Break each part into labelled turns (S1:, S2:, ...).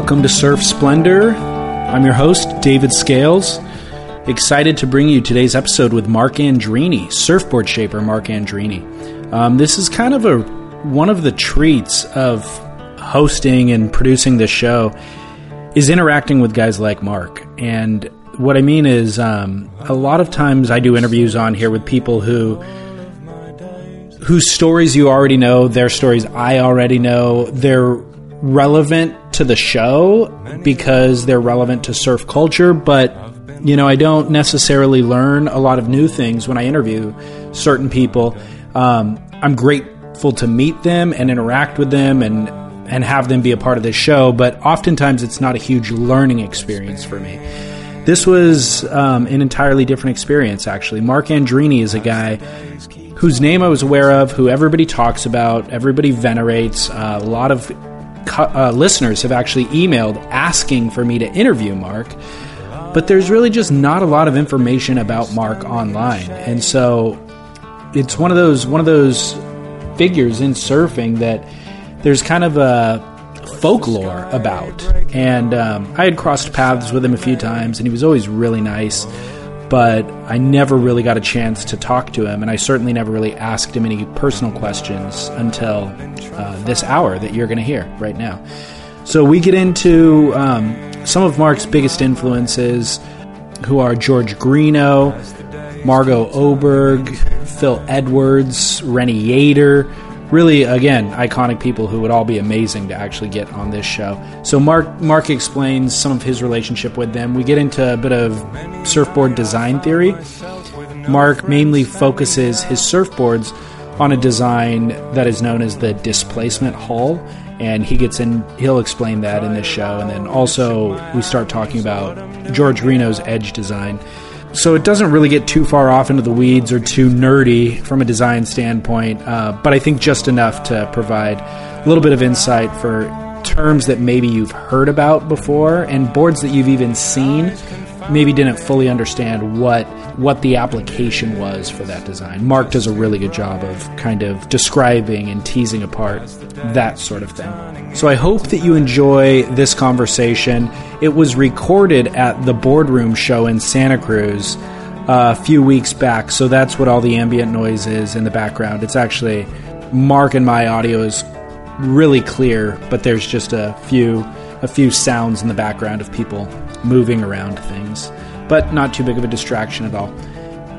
S1: Welcome to Surf Splendor. I'm your host, David Scales. Excited to bring you today's episode with Marc Andreini, surfboard shaper Marc Andreini. Um, this is kind of a one of the treats of hosting and producing this show is interacting with guys like Marc. And what I mean is, um, a lot of times I do interviews on here with people who whose stories you already know, their stories I already know. They're relevant to the show because they're relevant to surf culture, but you know, I don't necessarily learn a lot of new things when I interview certain people. Um, I'm grateful to meet them and interact with them and and have them be a part of this show, but oftentimes it's not a huge learning experience for me. This was um, an entirely different experience, actually. Marc Andreini is a guy whose name I was aware of, who everybody talks about, everybody venerates. Uh, a lot of uh, listeners have actually emailed asking for me to interview Marc, but there's really just not a lot of information about Marc online, and so it's one of those one of those figures in surfing that there's kind of a folklore about. And um, I had crossed paths with him a few times, and he was always really nice. But I never really got a chance to talk to him, and I certainly never really asked him any personal questions until uh, this hour that you're going to hear right now. So we get into um, some of Marc's biggest influences, who are George Greenough, Margo Oberg, Phil Edwards, Rennie Yater, really again iconic people who would all be amazing to actually get on this show. So Marc Marc explains some of his relationship with them. We get into a bit of surfboard design theory. Marc mainly focuses his surfboards on a design that is known as the displacement hull and he gets in he'll explain that in this show and then also we start talking about George Greenough's edge design so it doesn't really get too far off into the weeds or too nerdy from a design standpoint, uh, but I think just enough to provide a little bit of insight for terms that maybe you've heard about before and boards that you've even seen maybe didn't fully understand what what the application was for that design. Marc does a really good job of kind of describing and teasing apart that sort of thing. So I hope that you enjoy this conversation. It was recorded at the Boardroom show in Santa Cruz uh, a few weeks back, so that's what all the ambient noise is in the background. It's actually Marc and my audio is really clear, but there's just a few a few sounds in the background of people moving around things, but not too big of a distraction at all.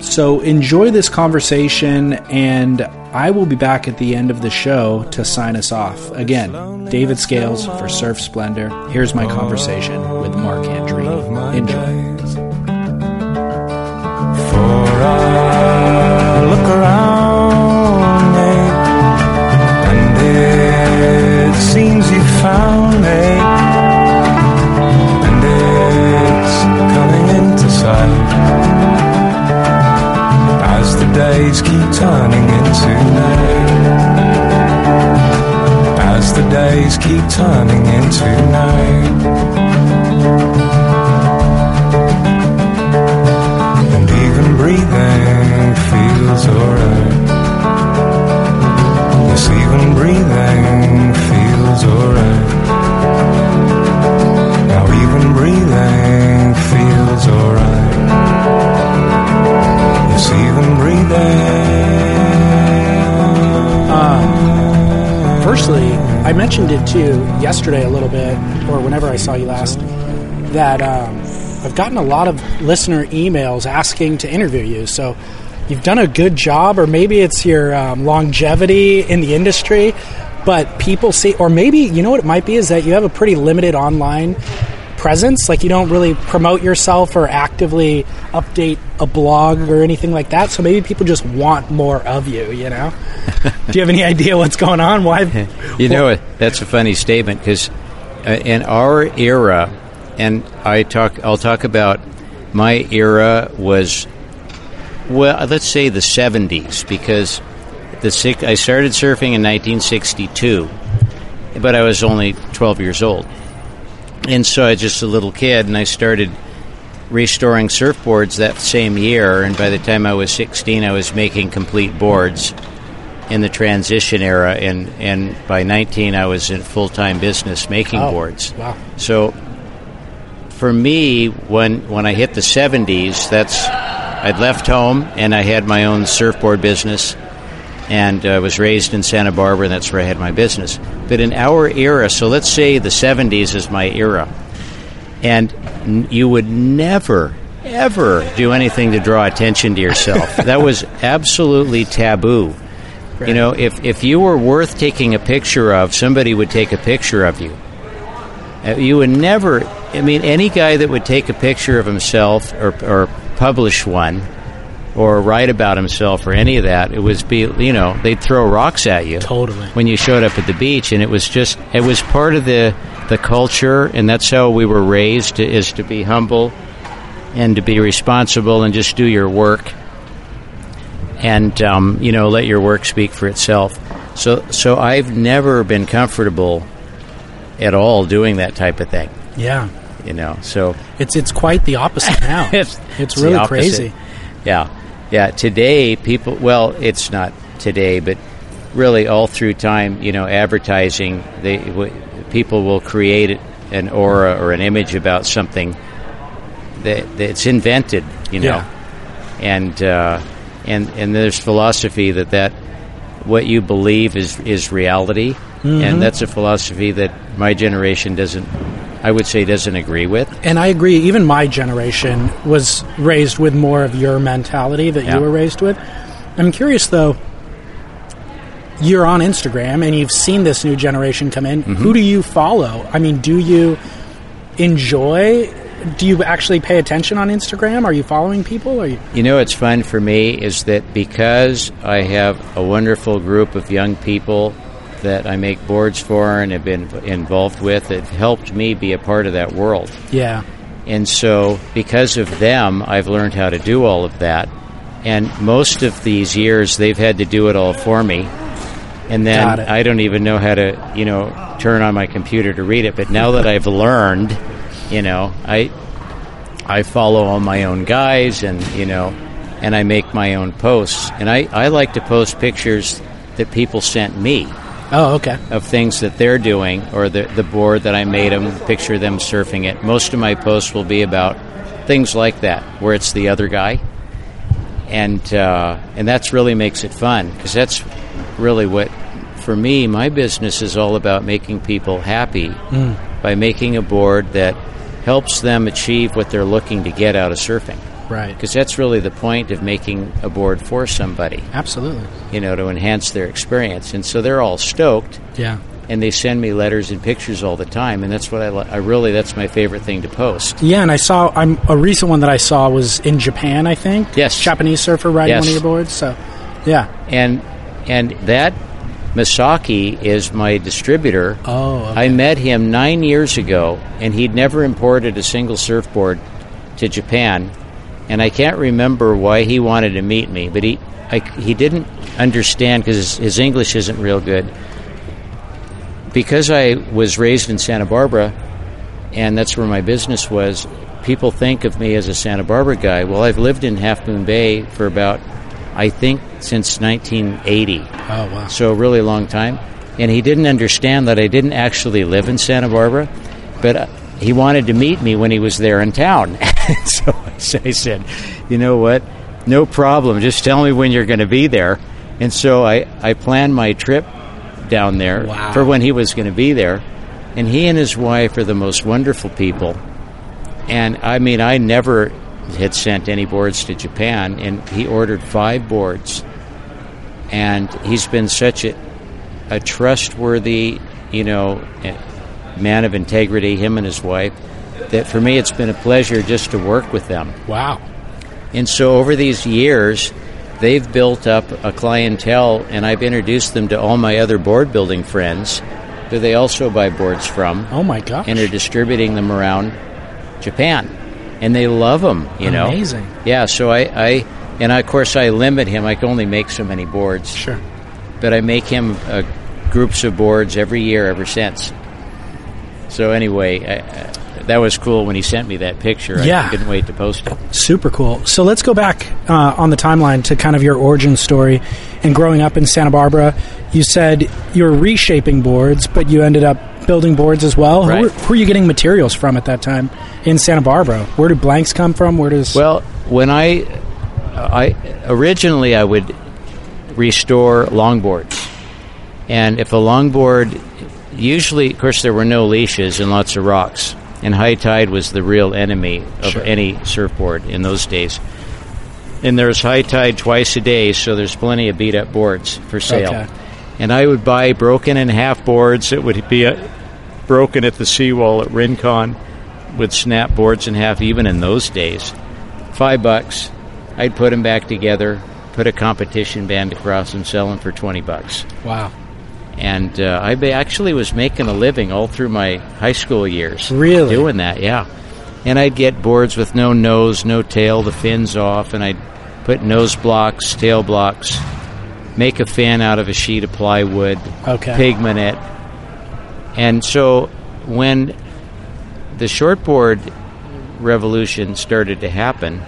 S1: So enjoy this conversation, and I will be back at the end of the show to sign us off. Again, David Scales for Surf Splendor. Here's my conversation with Marc Andreini. Enjoy. For I look around me, and it seems you found me. Days keep turning into night. As the days keep turning into night. And even breathing feels alright. Yes, even breathing feels alright. Now, even breathing feels alright even breathing. Um, firstly, I mentioned it too yesterday a little bit, or whenever I saw you last, that um, I've gotten a lot of listener emails asking to interview you. So you've done a good job, or maybe it's your um, longevity in the industry. But people see, or maybe you know what it might be is that you have a pretty limited online presence. Like you don't really promote yourself or actively update a blog or anything like that. So maybe people just want more of you. You know? Do you have any idea what's going on? Why?
S2: you know, that's a funny statement because uh, in our era, and I talk, I'll talk about my era was well, let's say the '70s because the I started surfing in 1962, but I was only 12 years old. And so I was just a little kid, and I started restoring surfboards that same year. And by the time I was 16, I was making complete boards. in the transition era, and and by 19 I was in full time business making
S1: Oh,
S2: boards.
S1: wow.
S2: So for me, when when I hit the 70s, that's I'd left home and I had my own surfboard business, and I was raised in Santa Barbara, and that's where I had my business. But in our era, so let's say the 70s is my era, and n- you would never ever do anything to draw attention to yourself. that was absolutely taboo. You know, if, if you were worth taking a picture of, somebody would take a picture of you. Uh, You would never, I mean, any guy that would take a picture of himself or, or publish one or write about himself or any of that, it was be, you know, they'd throw rocks at you
S1: Totally.
S2: when you showed up at the beach, and it was just it was part of the the culture, and that's how we were raised is to be humble and to be responsible and just do your work, and um, you know let your work speak for itself. So so I've never been comfortable at all doing that type of thing,
S1: Yeah.
S2: you know. So
S1: It's it's quite the opposite now.
S2: it's,
S1: it's
S2: the
S1: really crazy.
S2: Yeah, yeah. Today, people. Well, it's not today, but really all through time, you know, advertising. They w- people will create an aura or an image about something that that's invented. You know,
S1: Yeah.
S2: and uh, and and there's philosophy that that what you believe is is reality,
S1: Mm-hmm.
S2: and that's a philosophy that my generation doesn't. I would say doesn't agree with.
S1: And I agree. Even my generation was raised with more of your mentality that
S2: Yeah.
S1: you were raised with. I'm curious though. You're on Instagram and you've seen this new generation come in.
S2: Mm-hmm.
S1: Who do you follow? I mean, do you enjoy? Do you actually pay attention on Instagram? Are you following people? Are you?
S2: You know, what's fun for me is that because I have a wonderful group of young people that I make boards for and have been involved with, it helped me be a part of that world.
S1: Yeah.
S2: And so, because of them, I've learned how to do all of that. And most of these years, they've had to do it all for me. And then I don't even know how to, you know, turn on my computer to read it. But now that I've learned, you know, I I follow all my own guys, and you know, and I make my own posts. And I, I like to post pictures that people sent me
S1: Oh, okay.
S2: of things that they're doing or the, the board that I made them, picture them surfing it. Most of my posts will be about things like that, where it's the other guy. And, uh, and that's really makes it fun because that's really what, for me, my business is all about making people happy by making a board that helps them achieve what they're looking to get out of surfing.
S1: Right.
S2: Because that's really the point of making a board for somebody,
S1: Absolutely.
S2: you know, to enhance their experience. And so they're all stoked
S1: Yeah.
S2: and they send me letters and pictures all the time, and that's what I, I really that's my favorite thing to post.
S1: Yeah, and I saw I'm a recent one that I saw was in Japan. I think.
S2: Yes.
S1: Japanese surfer riding
S2: Yes.
S1: one of your boards. So, yeah.
S2: And and that Misaki is my distributor.
S1: Oh. okay.
S2: I met him nine years ago, and he'd never imported a single surfboard to Japan, and I can't remember why he wanted to meet me, but he I, he didn't understand because his, his English isn't real good. Because I was raised in Santa Barbara, and that's where my business was. People think of me as a Santa Barbara guy. Well, I've lived in Half Moon Bay for about, I think, since 1980
S1: Oh wow.
S2: so a really long time. And he didn't understand that I didn't actually live in Santa Barbara, but he wanted to meet me when he was there in town. so I said, you know what? No problem. Just tell me when you're going to be there. And so I, I planned my trip down there
S1: Wow.
S2: for when he was going to be there. And he and his wife are the most wonderful people. And I mean, I never had sent any boards to Japan, and he ordered five boards and he's been such a, a trustworthy, you know, eh, man of integrity. Him and his wife. That for me, it's been a pleasure just to work with them.
S1: Wow.
S2: And so over these years, they've built up a clientele, and I've introduced them to all my other board building friends, who they also buy boards from,
S1: Oh my gosh.
S2: and are distributing them around Japan, and they love them. You know,
S1: Amazing.
S2: Yeah. So I, I and of course I limit him. I can only make so many boards
S1: Sure.
S2: but I make him uh, groups of boards every year ever since. So anyway, I, that was cool when he sent me that picture.
S1: Yeah.
S2: I couldn't wait to post it.
S1: Super cool. So let's go back uh, on the timeline to kind of your origin story and growing up in Santa Barbara. You said you were reshaping boards, but you ended up building boards as well.
S2: Right.
S1: Who, were, who were you getting materials from at that time in Santa Barbara? Where do blanks come from? Where does
S2: Well, when I, I originally I would restore longboards, and if a longboard, usually, of course, there were no leashes and lots of rocks, and high tide was the real enemy of
S1: Sure.
S2: any surfboard in those days. And there's high tide twice a day, so there's plenty of beat up boards for sale.
S1: Okay.
S2: And I would buy broken and half boards that would be uh, broken at the seawall at Rincon, would snap boards in half even in those days. Five bucks. I'd put them back together, put a competition band across and sell them for 20 bucks.
S1: wow,
S2: And uh, I actually was making a living all through my high school years.
S1: Really?
S2: Doing that, yeah. And I'd get boards with no nose, no tail, the fins off, and I'd put nose blocks, tail blocks, make a fin out of a sheet of plywood,
S1: Okay.
S2: pigment it. And so when the shortboard revolution started to happen,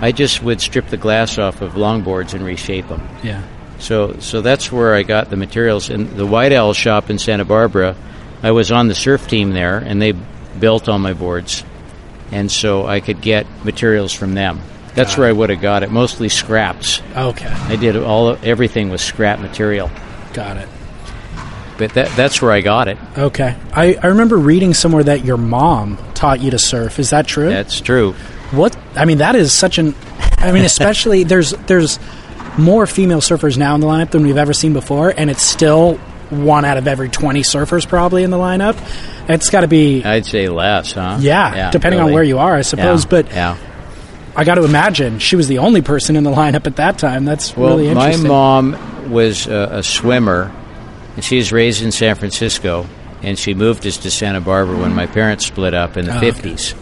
S2: I just would strip the glass off of longboards and reshape them.
S1: yeah,
S2: So, so that's where I got the materials. In the White Owl shop in Santa Barbara, I was on the surf team there, and they built all my boards, and so I could get materials from them. That's where I would have got it, mostly scraps.
S1: okay,
S2: I did all everything was scrap material,
S1: got it.
S2: but that that's where I got it.
S1: Okay, I, I remember reading somewhere that your mom taught you to surf. Is that true?
S2: That's true.
S1: What I mean, that is such an. I mean, especially there's there's more female surfers now in the lineup than we've ever seen before, and it's still one out of every twenty surfers probably in the lineup. It's got to be
S2: I'd say less, huh?
S1: yeah, depending on where you are, I suppose.
S2: Yeah,
S1: But
S2: yeah.
S1: I got to imagine she was the only person in the lineup at that time. That's
S2: Well,
S1: really
S2: my
S1: interesting.
S2: mom was a, a swimmer, and she was raised in San Francisco, and she moved us to Santa Barbara when my parents split up in the
S1: Oh, okay.
S2: 50s.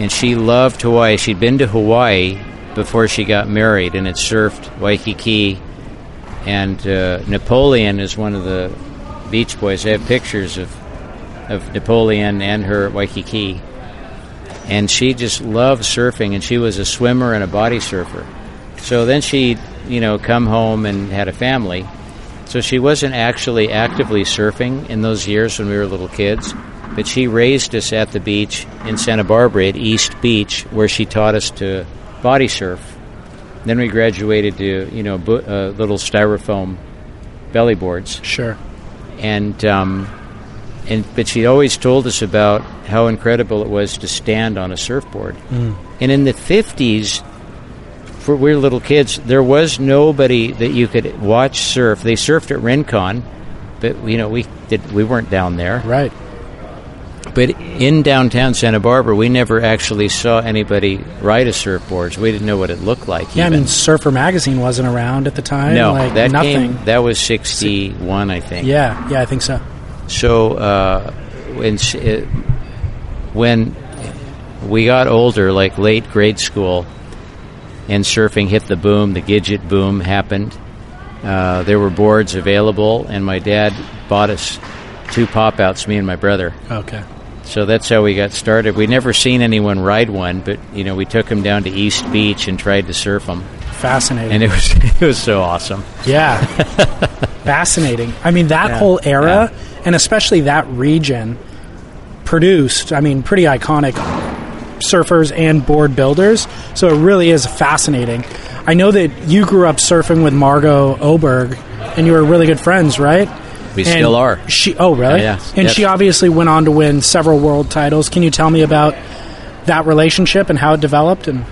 S2: And she loved Hawaii. She'd been to Hawaii before she got married and it surfed Waikiki. And uh, Napoleon is one of the Beach Boys. I have pictures of, of Napoleon and her at Waikiki. And she just loved surfing, and she was a swimmer and a body surfer. So then she, you know, come home and had a family. So she wasn't actually actively surfing in those years when we were little kids, but she raised us at the beach in Santa Barbara at East Beach, where she taught us to body surf. Then we graduated to, you know, bo- uh, little styrofoam belly boards
S1: sure.
S2: and um, and but she always told us about how incredible it was to stand on a surfboard. And in the fifties, for we were little kids, there was nobody that you could watch surf. They surfed at Rincon, but you know we did we weren't down there.
S1: Right.
S2: But in downtown Santa Barbara, we never actually saw anybody ride a surfboard. So we didn't know what it looked like.
S1: Yeah, I mean, Surfer Magazine wasn't around at the time.
S2: no,
S1: like
S2: that
S1: nothing.
S2: came. That was sixty one, I think.
S1: yeah, yeah, I think so.
S2: So uh, when it, when we got older, like late grade school, and surfing hit the boom, the Gidget boom happened. Uh, there were boards available, and my dad bought us two pop outs, me and my brother.
S1: Okay.
S2: So that's how we got started. We'd never seen anyone ride one, but you know we took them down to East Beach and tried to surf them,
S1: Fascinating.
S2: and it was it was so awesome.
S1: Yeah. Fascinating. I mean, that
S2: Yeah,
S1: whole era, and especially that region, produced, I mean, pretty iconic surfers and board builders. So it really is fascinating. I know that you grew up surfing with Margo Oberg, and you were really good friends, right?
S2: We
S1: And
S2: still are.
S1: She, oh, really?
S2: Yeah, yes,
S1: And she obviously went on to win several world titles. Can you tell me about that relationship and how it developed? And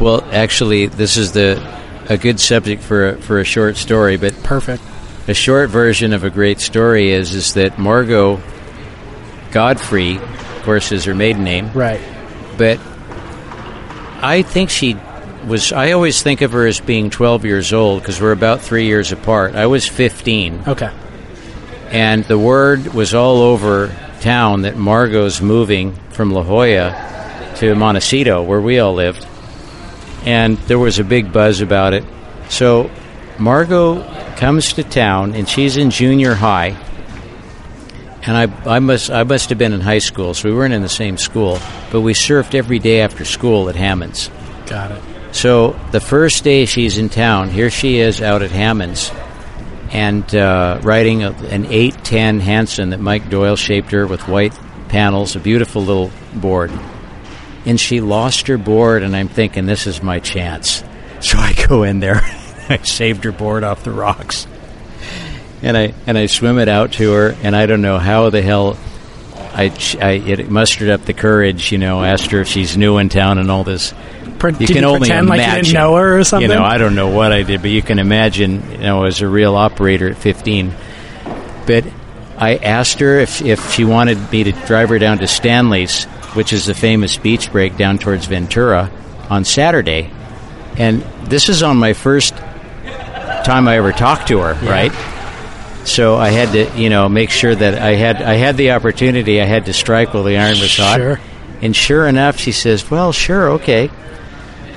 S2: Well, actually, this is the a good subject for a, for a short story, but
S1: perfect.
S2: a short version of a great story is is that Margo Godfrey, of course, is her maiden name,
S1: Right.
S2: but I think she was. I always think of her as being 12 years old because we're about three years apart. I was 15,
S1: Okay.
S2: and the word was all over town that Margo's moving from La Jolla to Montecito, where we all lived, and there was a big buzz about it. So Margo comes to town, and she's in junior high, and I, I must I must have been in high school, so we weren't in the same school, but we surfed every day after school at Hammond's.
S1: Got it.
S2: So the first day she's in town, here she is out at Hammond's, and uh, riding a, an eight ten Hansen that Mike Doyle shaped her with white panels, a beautiful little board. And she lost her board, and I'm thinking this is my chance. So I go in there, I saved her board off the rocks and I and I swim it out to her, and I don't know how the hell I, I it mustered up the courage, you know, asked her if she's new in town and all this.
S1: Pre- you can you only imagine, like you didn't know her or something.
S2: You know, I don't know what I did, but you can imagine, you know, as a real operator at 15. But I asked her if if she wanted me to drive her down to Stanley's, which is the famous beach break down towards Ventura, on Saturday, and this is on my first time I ever talked to her, yeah. right? So I had to, you know, make sure that I had I had the opportunity. I had to strike while the iron was hot.
S1: Sure.
S2: And sure enough, she says, "Well, sure, okay."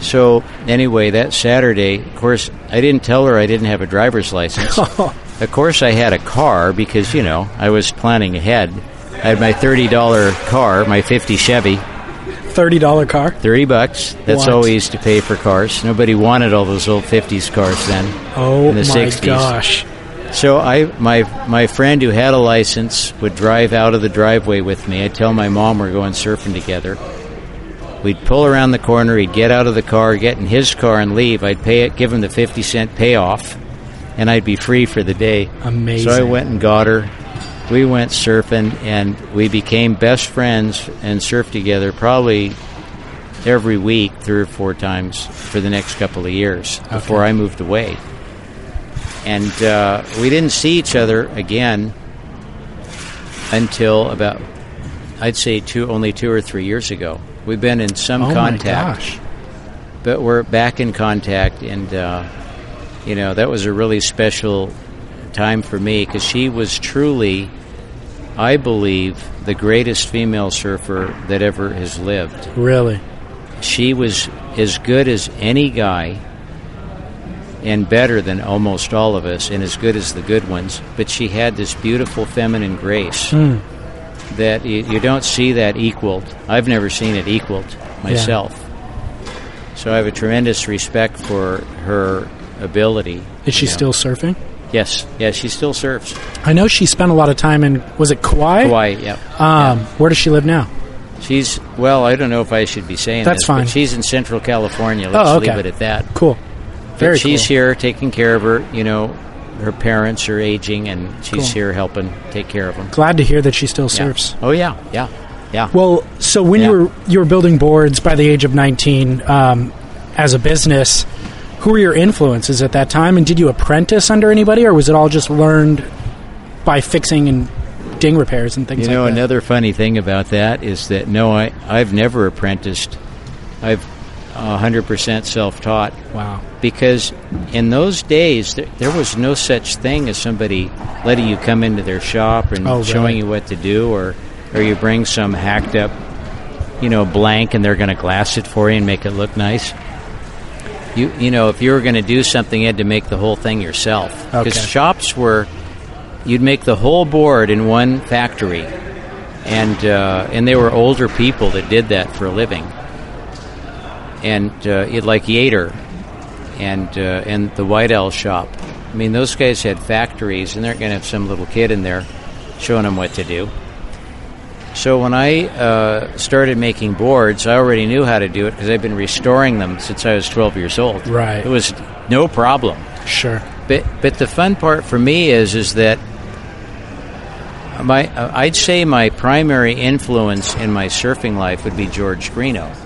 S2: So anyway, that Saturday, of course, I didn't tell her I didn't have a driver's license. of course, I had a car because you know I was planning ahead. I had my thirty dollar car, my fifty Chevy.
S1: Thirty dollar car.
S2: Thirty bucks. That's what? all we used to pay for cars. Nobody wanted all those old fifties cars then.
S1: Oh
S2: in the
S1: my
S2: 60s.
S1: gosh!
S2: So I, my my friend who had a license would drive out of the driveway with me. I'd tell my mom we're going surfing together. We'd pull around the corner. He'd get out of the car, get in his car, and leave. I'd pay it, give him the fifty cent payoff, and I'd be free for the day.
S1: Amazing.
S2: So I went and got her. We went surfing, and we became best friends and surfed together probably every week, three or four times for the next couple of years okay. before I moved away and uh, we didn't see each other again until about I'd say two only two or three years ago. We've been in some
S1: oh
S2: contact, but we're back in contact, and uh, you know that was a really special time for me because she was truly, I believe, the greatest female surfer that ever has lived.
S1: Really,
S2: she was as good as any guy and better than almost all of us and as good as the good ones. But she had this beautiful feminine grace
S1: mm.
S2: That you, you, don't see that equaled. I've never seen it equaled myself. Yeah. So I have a tremendous respect for her ability.
S1: Is she know. still surfing?
S2: Yes, yes, she still surfs.
S1: I know she spent a lot of time in was it Kauai?
S2: Kauai, yep.
S1: Um, yeah. Where does she live now?
S2: She's well. I don't know if I should be saying
S1: that's
S2: this,
S1: fine.
S2: But she's in Central California. Let's
S1: oh, okay.
S2: leave it at that.
S1: Cool. Very
S2: she's
S1: cool.
S2: here taking care of her. You know, her parents are aging, and she's
S1: Cool.
S2: here helping take care of them.
S1: Glad to hear that she still surfs.
S2: Oh yeah, yeah, yeah.
S1: Well, so when
S2: Yeah.
S1: you were you were building boards by the age of nineteen um, as a business, who were your influences at that time, and did you apprentice under anybody, or was it all just learned by fixing and ding repairs and things
S2: you know, another funny thing about that is that no, I I've never apprenticed. I've 100% self-taught
S1: wow.
S2: because in those days there, there was no such thing as somebody letting you come into their shop and
S1: Oh,
S2: showing
S1: really?
S2: you what to do or or you bring some hacked up you know blank and they're going to glass it for you and make it look nice you you know if you were going to do something you had to make the whole thing yourself because
S1: Okay.
S2: shops were you'd make the whole board in one factory and uh, and they were older people that did that for a living and uh, like Yater and uh, and the White Owl shop. I mean, those guys had factories, and they're going to have some little kid in there showing them what to do. So when I uh, started making boards, I already knew how to do it because I've been restoring them since I was 12 years old.
S1: Right.
S2: It was no problem.
S1: Sure.
S2: But but the fun part for me is is that my uh, I'd say my primary influence in my surfing life would be George Greenough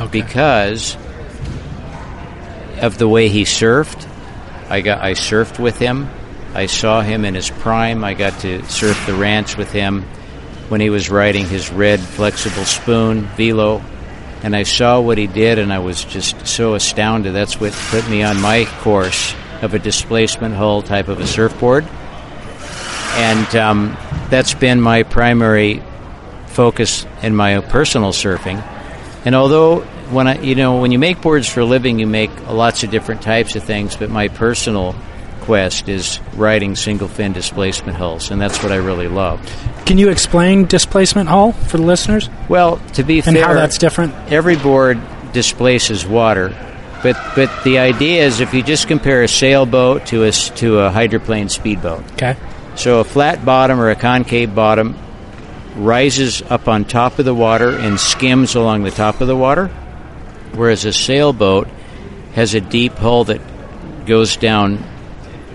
S1: Okay.
S2: because of the way he surfed. I got I surfed with him. I saw him in his prime. I got to surf the ranch with him when he was riding his red flexible spoon velo, and I saw what he did, and I was just so astounded. That's what put me on my course of a displacement hull type of a surfboard, and um, that's been my primary focus in my personal surfing. And although when I, you know, when you make boards for a living, you make lots of different types of things. But my personal quest is riding single fin displacement hulls, and that's what I really love.
S1: Can you explain displacement hull for the listeners
S2: Well, to be fair
S1: and
S2: fair,
S1: how that's different?
S2: every board displaces water, but but the idea is if you just compare a sailboat to a to a hydroplane speedboat,
S1: Okay.
S2: so a flat bottom or a concave bottom rises up on top of the water and skims along the top of the water, whereas a sailboat has a deep hull that goes down,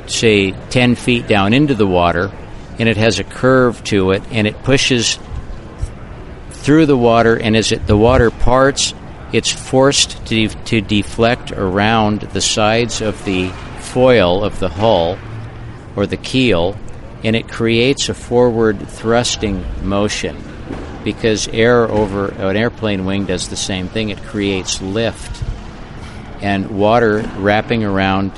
S2: say, 10 feet down into the water, and it has a curve to it, and it pushes through the water, and as it, the water parts, it's forced to, to deflect around the sides of the foil of the hull or the keel, and it creates a forward thrusting motion because air over an airplane wing does the same thing. It creates lift, and water wrapping around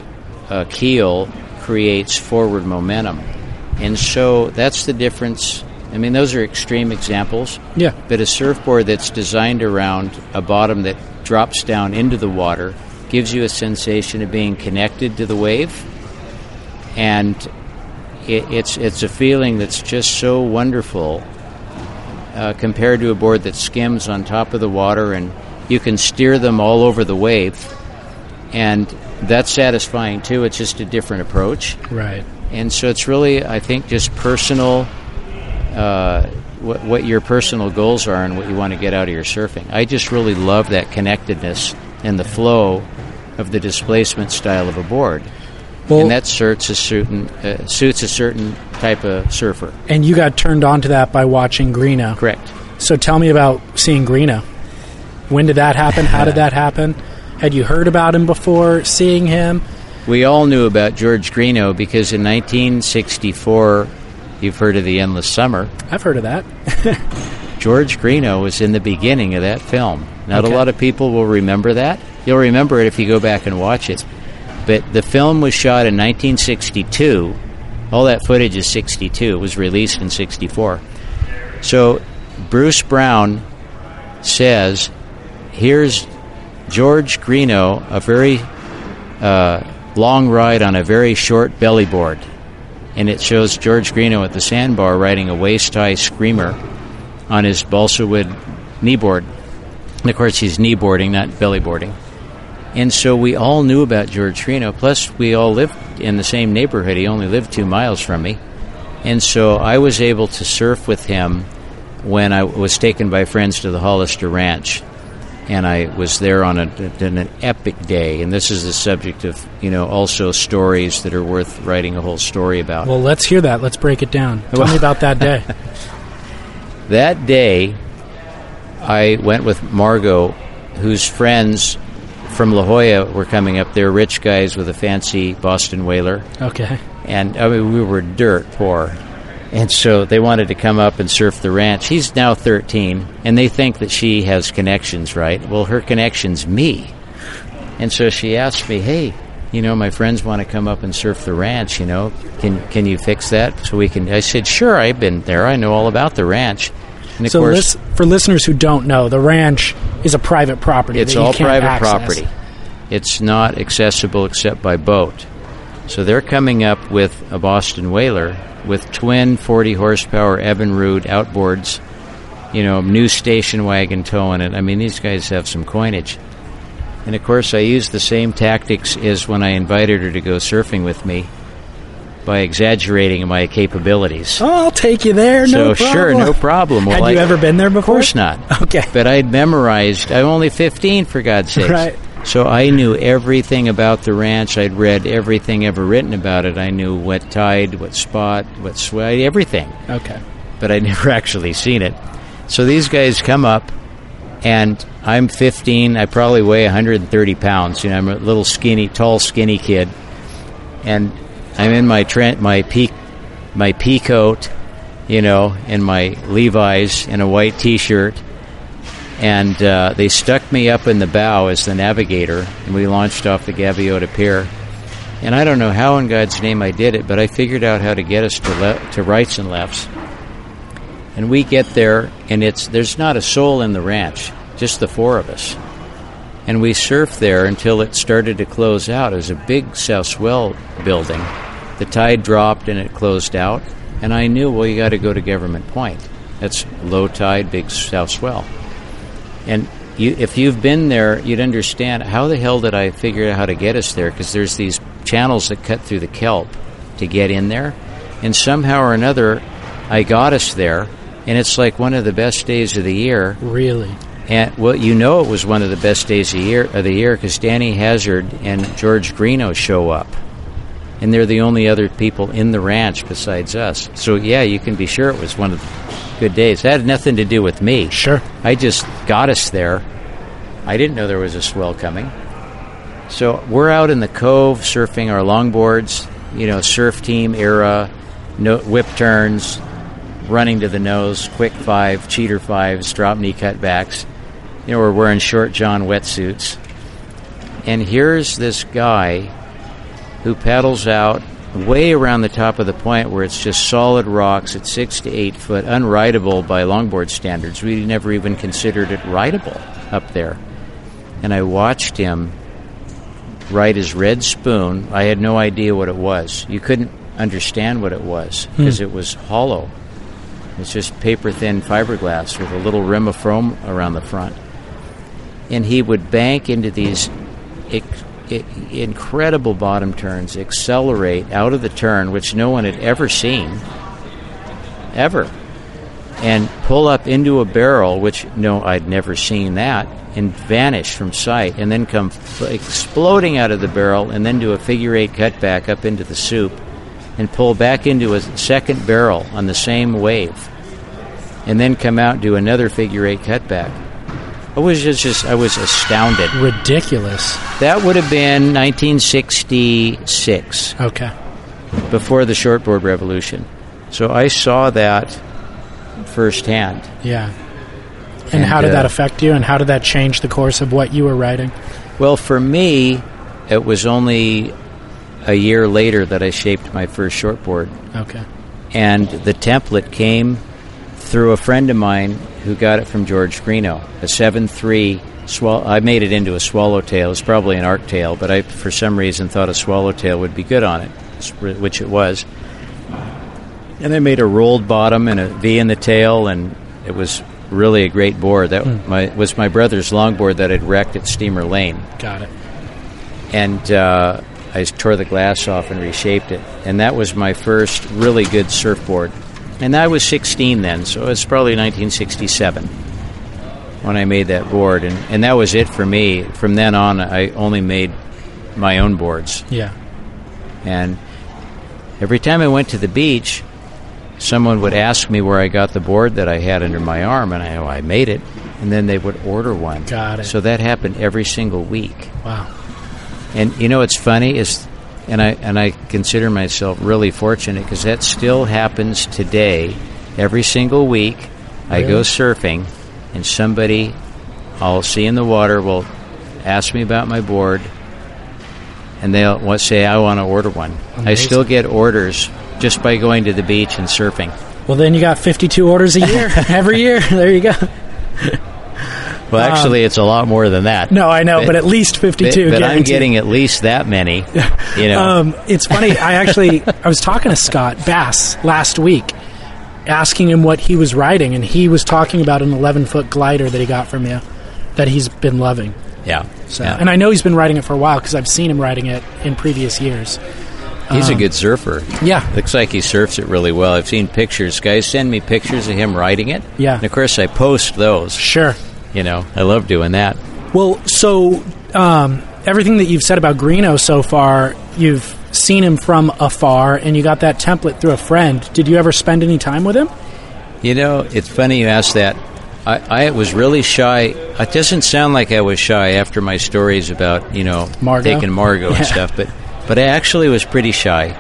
S2: a keel creates forward momentum. And so that's the difference. I mean, those are extreme examples.
S1: Yeah.
S2: But a surfboard that's designed around a bottom that drops down into the water gives you a sensation of being connected to the wave, and it, it's it's a feeling that's just so wonderful uh, compared to a board that skims on top of the water, and you can steer them all over the wave, and that's satisfying too. It's just a different approach.
S1: Right.
S2: And so it's really, I think, just personal, uh, what, what your personal goals are and what you want to get out of your surfing. I just really love that connectedness and the flow of the displacement style of a board.
S1: Well,
S2: and that suits a certain uh, suits a certain type of surfer.
S1: and you got turned on to that by watching Greenough.
S2: Correct.
S1: So tell me about seeing Greenough. When did that happen? How did that happen? Had you heard about him before seeing him?
S2: We all knew about George Greenough because in 1964, you've heard of the Endless Summer.
S1: I've heard of that.
S2: George Greenough was in the beginning of that film. Not
S1: Okay.
S2: a lot of people will remember that. You'll remember it if you go back and watch it. But the film was shot in 1962. All that footage is 62. It was released in 64. So Bruce Brown says, "Here's George Greenough, a very uh, long ride on a very short belly board." And it shows George Greenough at the sandbar riding a waist high screamer on his balsa wood kneeboard. And of course, he's kneeboarding, not belly boarding. And so we all knew about George Greenough. Plus, we all lived in the same neighborhood. He only lived two miles from me. And so I was able to surf with him when I was taken by friends to the Hollister Ranch. And I was there on, a, on an epic day. And this is the subject of, you know, also stories that are worth writing a whole story about.
S1: Well, let's hear that. Let's break it down. Tell me about that day.
S2: That day, I went with Margo, whose friends from La Jolla were coming up. They're rich guys with a fancy Boston whaler,
S1: Okay.
S2: and I mean we were dirt poor, and so they wanted to come up and surf the ranch. He's now 13, and they think that she has connections, right? Well, her connection's me, and so she asked me, "Hey." You know, my friends want to come up and surf the ranch. You know, can can you fix that so we can? I said, sure. I've been there. I know all about the ranch. And of
S1: So,
S2: course,
S1: lis- for listeners who don't know, the ranch is a private property.
S2: it's
S1: that you
S2: all private
S1: access.
S2: property. It's not accessible except by boat. So they're coming up with a Boston whaler with twin 40 horsepower Evinrude outboards, you know, new station wagon towing it. I mean, these guys have some coinage. And of course, I used the same tactics as when I invited her to go surfing with me by exaggerating my capabilities.
S1: Oh, I'll take you there.
S2: so
S1: No problem.
S2: sure, no problem.
S1: Had you
S2: I-
S1: ever been there before?
S2: Of course not.
S1: Okay.
S2: But I'd memorized. I'm only 15, for God's sake.
S1: Right.
S2: So I knew everything about the ranch. I'd read everything ever written about it. I knew what tide, what spot, what sway, everything.
S1: Okay.
S2: But I'd never actually seen it. So these guys come up, and I'm 15. I probably weigh 130 pounds. You know, I'm a little skinny, tall, skinny kid, and I'm in my Trent, my pea, my pea coat, you know, and my Levi's and a white T-shirt, and uh, they stuck me up in the bow as the navigator, and we launched off the Gaviota Pier. And I don't know how in God's name I did it, but I figured out how to get us to le- to rights and lefts. And we get there, and it's there's not a soul in the ranch, just the four of us. And we surfed there until it started to close out. It was a big South Swell building. The tide dropped and it closed out. And I knew, well, you got to go to Government Point. That's low tide, big south swell. And you, if you've been there, you'd understand how the hell did I figure out how to get us there? Because there's these channels that cut through the kelp to get in there. And somehow or another, I got us there. And it's like one of the best days of the year.
S1: Really?
S2: And well, you know, it was one of the best days of, year, of the year because Danny Hazard and George Greenough show up, and they're the only other people in the ranch besides us. So yeah, you can be sure it was one of the good days. It had nothing to do with me.
S1: Sure.
S2: I just got us there. I didn't know there was a swell coming. So we're out in the cove surfing our longboards, you know, surf team era, no, whip turns, running to the nose, quick five, cheater fives, drop knee cutbacks. You know, we're wearing short john wetsuits. And here's this guy who paddles out way around the top of the point where it's just solid rocks at six to eight foot, unrideable by longboard standards. We never even considered it rideable up there. And I watched him ride his red spoon. I had no idea what it was. You couldn't understand what it was hmm. because it was hollow. It's just paper thin fiberglass with a little rim of foam around the front. And he would bank into these incredible bottom turns, accelerate out of the turn, which no one had ever seen, ever, and pull up into a barrel, which no, I'd never seen that, and vanish from sight, and then come f- exploding out of the barrel, and then do a figure eight cutback up into the soup, and pull back into a second barrel on the same wave, and then come out and do another figure eight cutback. I was just, I was astounded.
S1: Ridiculous.
S2: That would have been 1966,
S1: Okay.
S2: before the shortboard revolution. So I saw that firsthand.
S1: Yeah. And,
S2: And,
S1: how did
S2: uh,
S1: that affect you? And how did that change the course of what you were writing?
S2: Well, for me, it was only a year later that I shaped my first shortboard.
S1: Okay.
S2: And the template came through a friend of mine who got it from George Greenough, a 7.3 swall. I made it into a swallowtail. It's probably an arc tail, but I, for some reason, thought a swallowtail would be good on it, which it was. And I made a rolled bottom and a V in the tail, and it was really a great board. That my, was my brother's longboard that I'd wrecked at Steamer Lane
S1: Got it.
S2: and uh, I tore the glass off and reshaped it. And that was my first really good surfboard. And I was 16 then, so it's probably 1967 when I made that board. And, and that was it for me. From then on, I only made my own boards.
S1: Yeah.
S2: And every time I went to the beach, someone would ask me where I got the board that I had under my arm, and I, oh, I made it. And then they would order one.
S1: Got it.
S2: So that happened every single week.
S1: Wow.
S2: And you know what's funny is, and I and I consider myself really fortunate because that still happens today. Every single week, I go surfing, and somebody I'll see in the water will ask me about my board, and they'll say I want to order one. I still get orders just by going to the beach and surfing.
S1: Well, then you got 52 orders a year every year. There you go.
S2: Well, actually, it's a lot more than that.
S1: Um, No, I know,
S2: But-
S1: but at least 52.
S2: but I'm getting at least that many. You know.
S1: Um, it's funny. I actually I was talking to Scott Bass last week, asking him what he was riding, and he was talking about an 11 foot glider that he got from you, that he's been loving.
S2: yeah.
S1: So,
S2: yeah.
S1: and I know he's been riding it for a while because I've seen him riding it in previous years.
S2: He's a
S1: um,
S2: good surfer.
S1: Yeah,
S2: Looks like he surfs it really well. I've seen pictures. Guys send me pictures of him riding it.
S1: Yeah.
S2: And of course, I post those.
S1: sure.
S2: You know, I love doing that.
S1: Well, so um, everything that you've said about Greenough so far, you've seen him from afar, and you got that template through a friend. Did you ever spend any time with him?
S2: You know, it's funny you ask that. I, I was really shy. It doesn't sound like I was shy after my stories about, you know,
S1: Margo?
S2: taking Margo
S1: Yeah.
S2: and stuff, but, but I actually was pretty shy.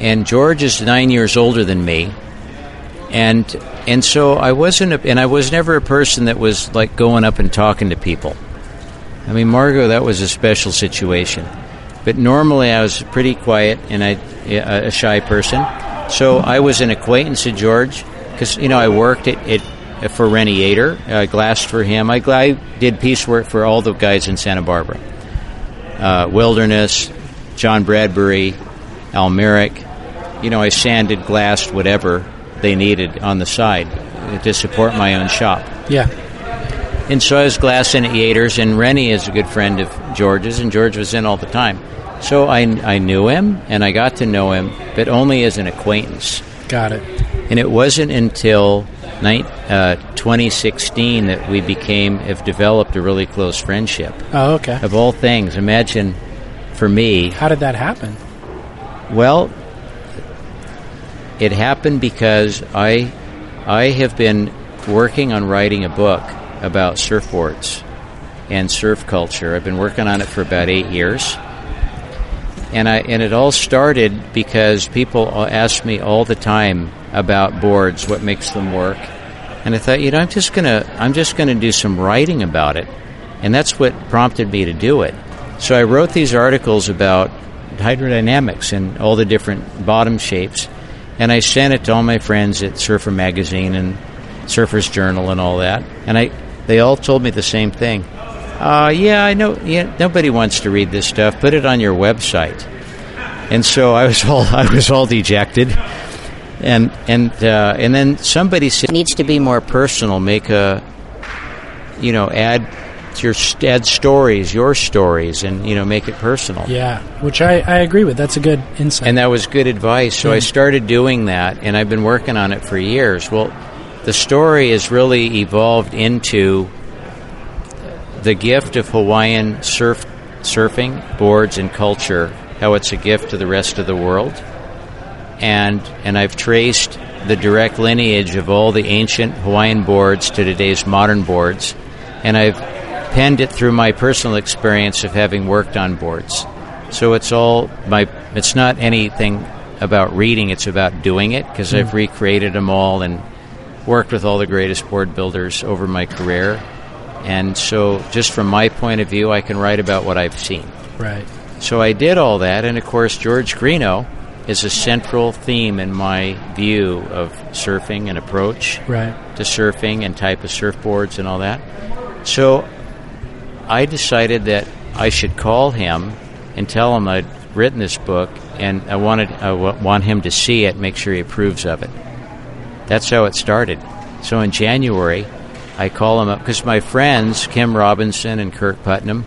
S2: And George is nine years older than me. And and so I wasn't, a, and I was never a person that was like going up and talking to people. I mean, Margo, that was a special situation. But normally I was pretty quiet and I, a shy person. So I was an acquaintance of George because, you know, I worked at, at for Rennie Yater. I glassed for him. I, I did piecework for all the guys in Santa Barbara. Uh, Wilderness, John Bradbury, Al Merrick. you know, I sanded, glassed, whatever they needed on the side to support my own shop.
S1: Yeah.
S2: And so I was glassing at Yater's, and Rennie is a good friend of George's, and George was in all the time. So I, I knew him, and I got to know him, but only as an acquaintance.
S1: Got it.
S2: And it wasn't until night, uh, 2016 that we became, have developed a really close friendship.
S1: Oh, okay.
S2: Of all things, imagine for me,
S1: How did that happen?
S2: well, it happened because I, I have been working on writing a book about surfboards and surf culture. I've been working on it for about eight years. And I and it all started because people ask me all the time about boards, what makes them work. And I thought, you know, I'm just gonna I'm just gonna do some writing about it. And that's what prompted me to do it. So I wrote these articles about hydrodynamics and all the different bottom shapes. And I sent it to all my friends at Surfer Magazine and Surfer's Journal and all that. And I they all told me the same thing. Uh, yeah, I know. Yeah, nobody wants to read this stuff. Put it on your website. And so I was all I was all dejected, and and uh, and then somebody said needs to be more personal. Make a, you know, add your add stories, your stories, and you know, make it personal.
S1: Yeah, which I, I agree with. That's a good insight.
S2: And that was good advice. So I started doing that, and I've been working on it for years. Well, the story has really evolved into the gift of Hawaiian surf, surfing, boards, and culture, how it's a gift to the rest of the world. And, and I've traced the direct lineage of all the ancient Hawaiian boards to today's modern boards. And I've penned it through my personal experience of having worked on boards. So it's all my, it's not anything about reading, it's about doing it because I've hmm. recreated them all and worked with all the greatest board builders over my career. And so, just from my point of view, I can write about what I've seen.
S1: right.
S2: So I did all that, and of course, George Greenough is a central theme in my view of surfing and approach
S1: Right.
S2: to surfing and type of surfboards and all that. So I decided that I should call him and tell him I'd written this book and I wanted I w- want him to see it, make sure he approves of it. That's how it started. So in January, I call him up because my friends Kim Robinson and Kirk Putnam,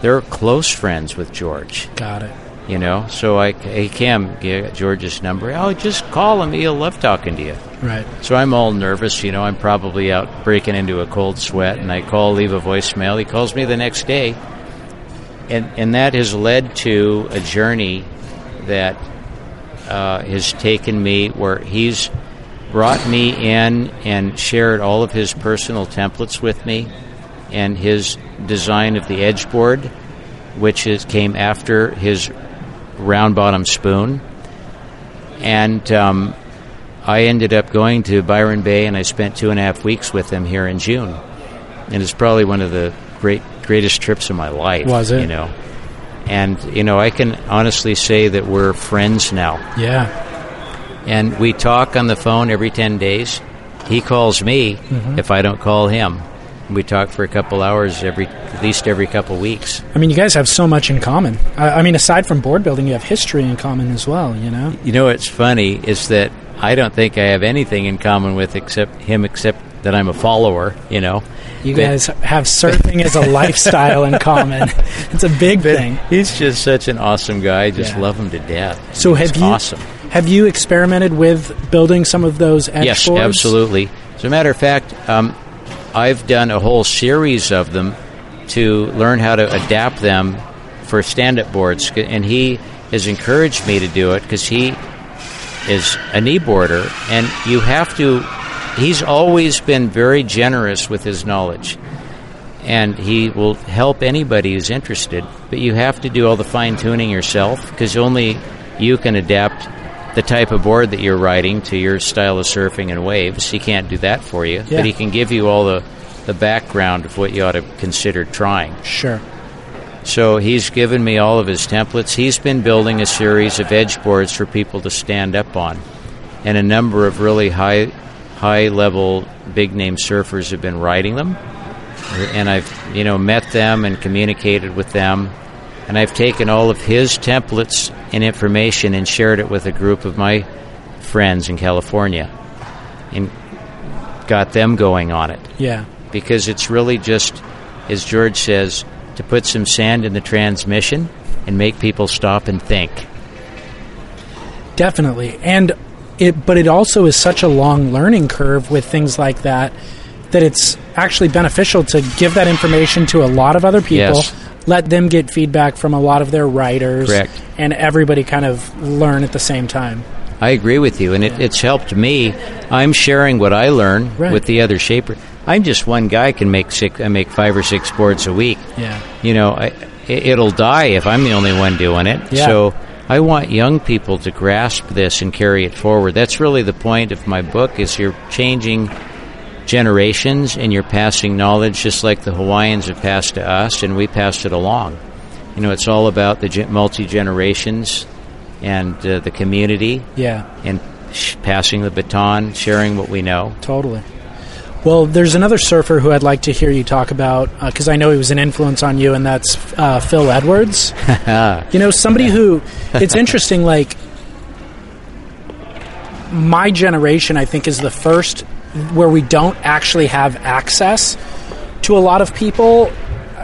S2: they're close friends with George
S1: Got it.
S2: You know. So I, hey Kim, get George's number. Oh, just call him. He'll love talking to you.
S1: Right.
S2: So I'm all nervous, you know. I'm probably out breaking into a cold sweat, and I call, leave a voicemail. He calls me the next day, and and that has led to a journey that uh, has taken me where he's brought me in and shared all of his personal templates with me, and his design of the edge board, which is came after his round bottom spoon, and. Um, I ended up going to Byron Bay, and I spent two and a half weeks with him here in June, and it's probably one of the great greatest trips of my life.
S1: Was it?
S2: You know, and you know, I can honestly say that we're friends now,
S1: Yeah.
S2: and we talk on the phone every ten days. He calls me
S1: Mm-hmm.
S2: if I don't call him. We talk for a couple hours every, at least every couple weeks.
S1: I mean, you guys have so much in common. I, I mean, aside from board building, you have history in common as well. You know.
S2: You know what's funny is that I don't think I have anything in common with except him, except that I'm a follower. You know,
S1: You
S2: But-
S1: guys have surfing as a lifestyle in common. It's a big thing.
S2: He's just such an awesome guy. I just
S1: Yeah.
S2: love him to death.
S1: So
S2: He's
S1: have you
S2: awesome?
S1: have you experimented with building some of those edge
S2: Yes,
S1: boards?
S2: absolutely. As a matter of fact, um, I've done a whole series of them to learn how to adapt them for stand-up boards, and he has encouraged me to do it because he is a knee boarder, and you have to. He's always been very generous with his knowledge, and he will help anybody who's interested. But you have to do all the fine tuning yourself because only you can adapt the type of board that you're riding to your style of surfing and waves. He can't do that for you,
S1: Yeah.
S2: but he can give you all the the background of what you ought to consider trying.
S1: Sure.
S2: So he's given me all of his templates. He's been building a series of edge boards for people to stand up on. And a number of really high high level big name surfers have been riding them. And I've, you know, met them and communicated with them. And I've taken all of his templates and information and shared it with a group of my friends in California and got them going on it.
S1: Yeah.
S2: Because it's really just, as George says, to put some sand in the transmission and make people stop and think.
S1: Definitely. And it but it also is such a long learning curve with things like that that it's actually beneficial to give that information to a lot of other people.
S2: Yes.
S1: Let them get feedback from a lot of their writers,
S2: Correct.
S1: and everybody kind of learn at the same time.
S2: I agree with you, and it, it's helped me. I'm sharing what I learn
S1: Right.
S2: with the other shaper. I'm just one guy can make six. I make five or six boards a week.
S1: Yeah.
S2: You know, I, it- it'll die if I'm the only one doing it.
S1: Yeah.
S2: So I want young people to grasp this and carry it forward. That's really the point of my book. Is you're changing generations and you're passing knowledge just like the Hawaiians have passed to us, and we passed it along. You know, it's all about the multi generations and uh, the community
S1: Yeah.
S2: and sh- passing the baton, sharing what we know.
S1: Totally. Well, there's another surfer who I'd like to hear you talk about because I know he was an influence on you, and that's uh, Phil Edwards. you know, somebody who it's interesting. Like my generation, I think, is the first where we don't actually have access to a lot of people,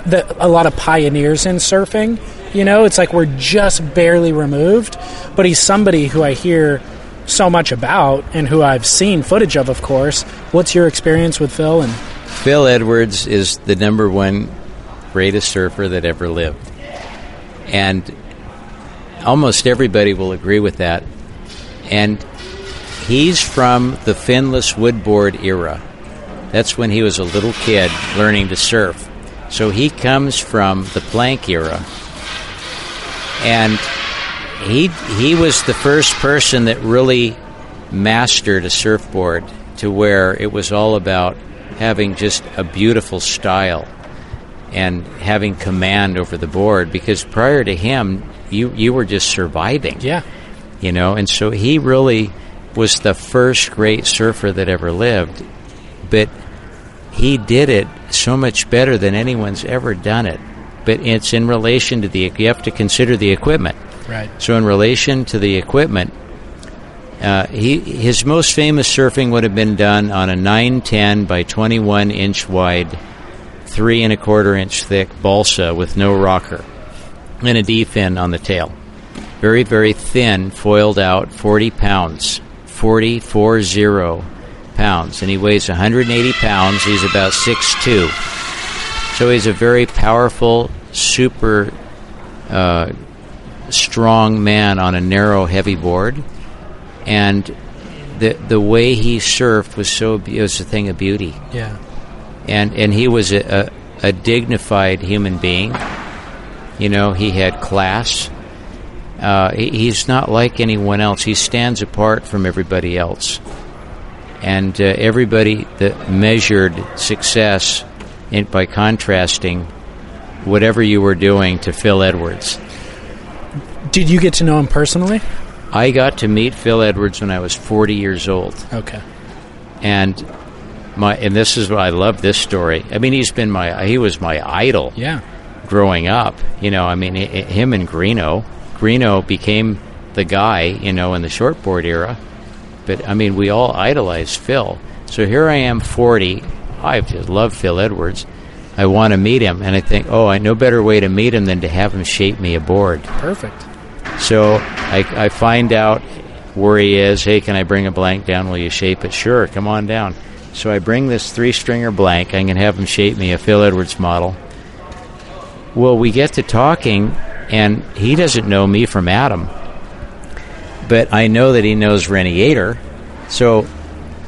S1: that a lot of pioneers in surfing. You know, it's like we're just barely removed, but he's somebody who I hear so much about and who I've seen footage of, of course. What's your experience with Phil? And
S2: Phil Edwards is the number one greatest surfer that ever lived. And almost everybody will agree with that. And he's from the finless woodboard era. That's when he was a little kid learning to surf. So he comes from the plank era. And he he was the first person that really mastered a surfboard to where it was all about having just a beautiful style and having command over the board because prior to him you you were just surviving
S1: yeah,
S2: you know and so he really was the first great surfer that ever lived but he did it so much better than anyone's ever done it but it's in relation to the you have to consider the equipment
S1: right.
S2: so, in relation to the equipment, uh, he his most famous surfing would have been done on a 910 by 21 inch wide, three and a quarter inch thick balsa with no rocker, and a D fin on the tail. Very very thin, foiled out, 40 pounds, 40 40 pounds, and he weighs 180 pounds. He's about 6'2". So he's a very powerful, super uh, strong man on a narrow, heavy board, and the the way he surfed was so it was a thing of beauty,
S1: Yeah,
S2: and and he was a, a, a dignified human being. You know, he had class. Uh, he, he's not like anyone else. He stands apart from everybody else, and uh, everybody that measured success in, by contrasting whatever you were doing to Phil Edwards.
S1: did you get to know him personally?
S2: I got to meet Phil Edwards when I was 40 years old,
S1: Okay,
S2: and my and this is what I love this story. I mean, he's been my he was my idol
S1: yeah,
S2: growing up. You know, I mean, him and Greenough. Greenough became the guy, you know, in the shortboard era. But I mean, we all idolized Phil. So here I am, 40. I just love Phil Edwards. I want to meet him, and I think, oh, I no better way to meet him than to have him shape me a board.
S1: perfect.
S2: So I, I find out where he is. Hey, can I bring a blank down? Will you shape it? Sure, come on down. So I bring this three stringer blank. I can have him shape me a Phil Edwards model. Well, we get to talking, and he doesn't know me from Adam, but I know that he knows Rennie Yater. So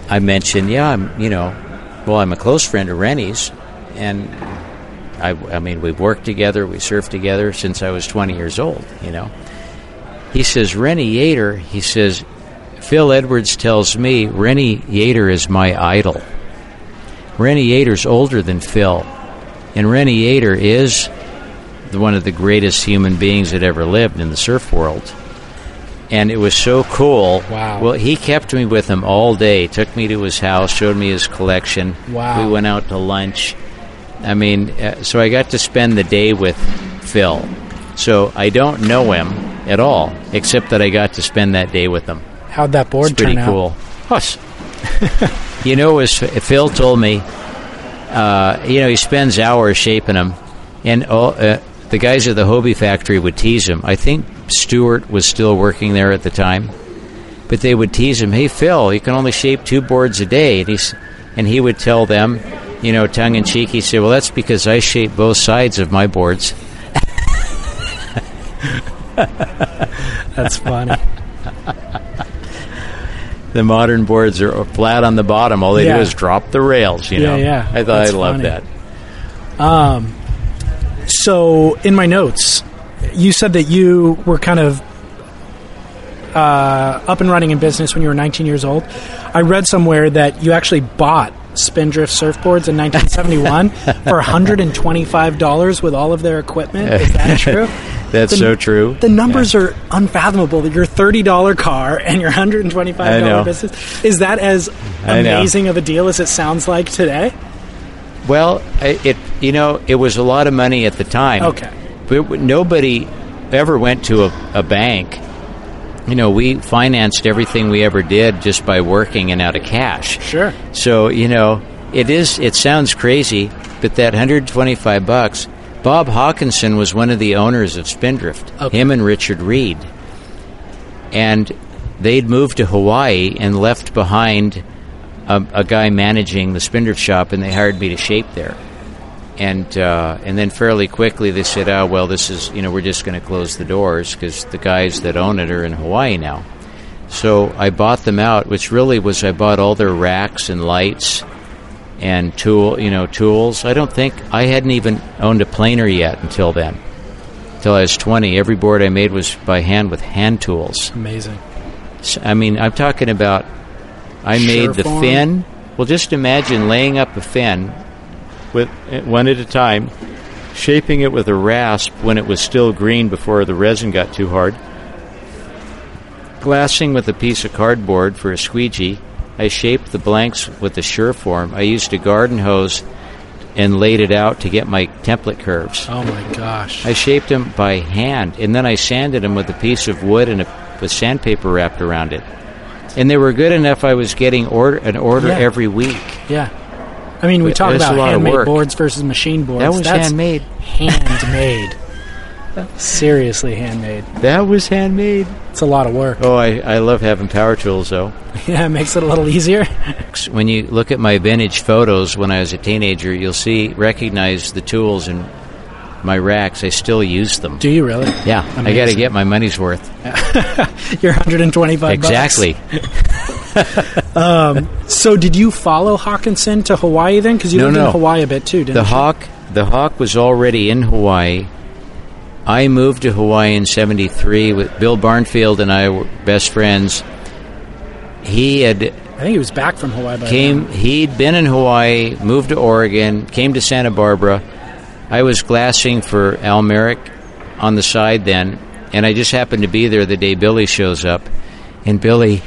S2: I mentioned, yeah, I'm, you know, well, I'm a close friend of Rennie's, and I, I mean, we've worked together, we surfed together since I was 20 years old, you know. He says, Rennie Yater, he says, Phil Edwards tells me Rennie Yater is my idol. Rennie Yater's older than Phil, and Rennie Yater is one of the greatest human beings that ever lived in the surf world. And it was so cool.
S1: Wow.
S2: Well, he kept me with him all day, took me to his house, showed me his collection.
S1: Wow.
S2: We went out to lunch. I mean, uh, so I got to spend the day with Phil. So I don't know him at all, except that I got to spend that day with him.
S1: How'd that board
S2: It's pretty
S1: turn
S2: cool. Hush. you know, as Phil told me, uh, you know, he spends hours shaping them, and all, uh, the guys at the Hobie factory would tease him. I think Stewart was still working there at the time, but they would tease him, "Hey, Phil, you can only shape two boards a day," and he's and he would tell them, you know, tongue in cheek, he said, "Well, that's because I shape both sides of my boards."
S1: That's funny.
S2: The modern boards are flat on the bottom. All they
S1: Yeah.
S2: do is drop the rails. You
S1: Yeah,
S2: know,
S1: yeah.
S2: I thought
S1: That's
S2: I loved
S1: funny.
S2: that.
S1: Um, So, in my notes, you said that you were kind of uh, up and running in business when you were 19 years old. I read somewhere that you actually bought Spindrift surfboards in 1971 for $125 with all of their equipment. Is that true?
S2: That's
S1: The-
S2: so true.
S1: The numbers are unfathomable. Your thirty dollar car and your
S2: 125
S1: dollar business is that as amazing of a deal as it sounds like today?
S2: Well, it you know it was a lot of money at the time.
S1: Okay.
S2: but nobody ever went to a, a bank. You know, we financed everything we ever did just by working and out of cash.
S1: Sure.
S2: So you know, it is. It sounds crazy, but that 125 bucks. Bob Hawkinson was one of the owners of Spindrift.
S1: Okay.
S2: Him and Richard Reed, and they'd moved to Hawaii and left behind a, a guy managing the Spindrift shop, and they hired me to shape there. And uh, and then fairly quickly they said, "Oh well, this is you know we're just going to close the doors because the guys that own it are in Hawaii now." So I bought them out, which really was I bought all their racks and lights and tool, you know, tools. I don't think I hadn't even owned a planer yet until then. Until I was 20, every board I made was by hand with hand tools.
S1: Amazing.
S2: I mean, I'm talking about I made the
S1: Surform?
S2: fin. Well, just imagine laying up a fin with one at a time, shaping it with a rasp when it was still green before the resin got too hard. Glassing with a piece of cardboard for a squeegee. I shaped the blanks with the Surform. I used a garden hose and laid it out to get my template curves.
S1: Oh my gosh.
S2: I shaped them by hand, and then I sanded them with a piece of wood and a, with sandpaper wrapped around it. And they were good enough. I was getting order, an order
S1: Yeah.
S2: every week.
S1: yeah. I mean, we talk about handmade boards versus machine boards.
S2: That was
S1: That's
S2: handmade.
S1: Handmade. Seriously handmade.
S2: That was handmade.
S1: It's a lot of work.
S2: Oh, I, I love having power tools though.
S1: Yeah, it makes it a little easier.
S2: When you look at my vintage photos when I was a teenager, you'll see recognize the tools in my racks. I still use them.
S1: Do you really?
S2: Yeah, I got to get my money's worth.
S1: You're 125 bucks.
S2: Exactly.
S1: Um, so, did you follow Hawkinson to Hawaii then? Because you
S2: No,
S1: lived
S2: no.
S1: in Hawaii a bit too, didn't
S2: The
S1: you?
S2: hawk, the hawk was already in Hawaii. I moved to Hawaii in '73 with Bill Barnfield and I were best friends. He had
S1: I think he was back from Hawaii by
S2: came.
S1: then.
S2: He'd been in Hawaii, moved to Oregon, came to Santa Barbara. I was glassing for Al Merrick on the side then, and I just happened to be there the day Billy shows up. And Billy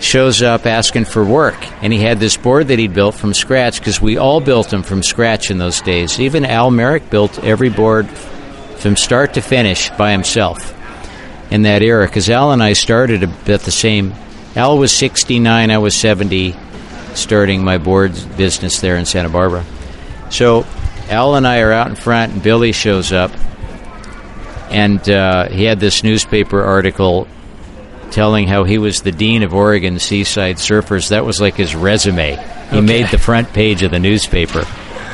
S2: shows up asking for work, and he had this board that he'd built from scratch because we all built them from scratch in those days. Even Al Merrick built every board from start to finish by himself in that era because Al and I started about the same. Al was 69, I was 70, starting my board business there in Santa Barbara. So Al and I are out in front, and Billy shows up, and uh, he had this newspaper article telling how he was the dean of Oregon Seaside Surfers. That was like his resume. He
S1: Okay.
S2: made the front page of the newspaper.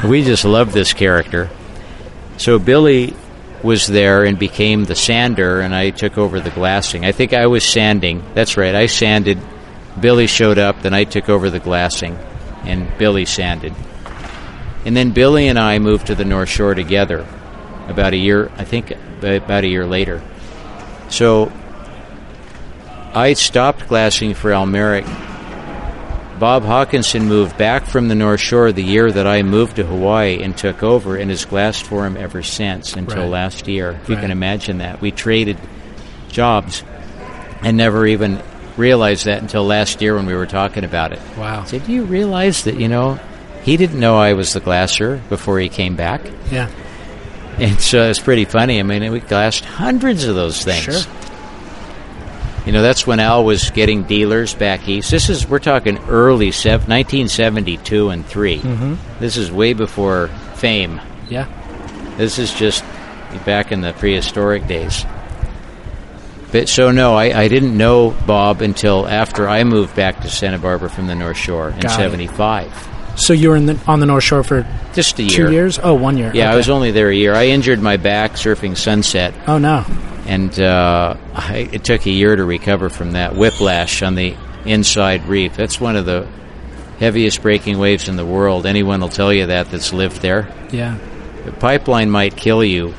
S2: We just loved this character. So Billy was there and became the sander, and I took over the glassing. I think I was sanding. That's right. I sanded. Billy showed up, then I took over the glassing, and Billy sanded. And then Billy and I moved to the North Shore together about a year, I think about a year later. So I stopped glassing for Al Merrick. Bob Hawkinson moved back from the North Shore the year that I moved to Hawaii and took over and has glassed for him ever since until
S1: Right.
S2: last year. If you can imagine that. We traded jobs and never even realized that until last year when we were talking about it.
S1: Wow.
S2: I said, Do you realize that, you know, he didn't know I was the glasser before he came back?
S1: Yeah.
S2: And so it's pretty funny. I mean, we glassed hundreds of those things.
S1: Sure.
S2: You know, that's when Al was getting dealers back east. This is we're talking early sev- 1972 and 3
S1: Mhm.
S2: This is way before fame.
S1: Yeah.
S2: This is just back in the prehistoric days. But so no, I, I didn't know Bob until after I moved back to Santa Barbara from the North Shore in
S1: Got it.
S2: '75.
S1: So you were in the, on the North Shore for
S2: Just a
S1: two years? Oh, one year.
S2: Yeah, I was only there a year. I injured my back surfing Sunset,
S1: Oh no.
S2: And uh, I, it took a year to recover from that whiplash on the inside reef. That's one of the heaviest breaking waves in the world. Anyone will tell you that that's lived there.
S1: Yeah.
S2: The pipeline might kill you,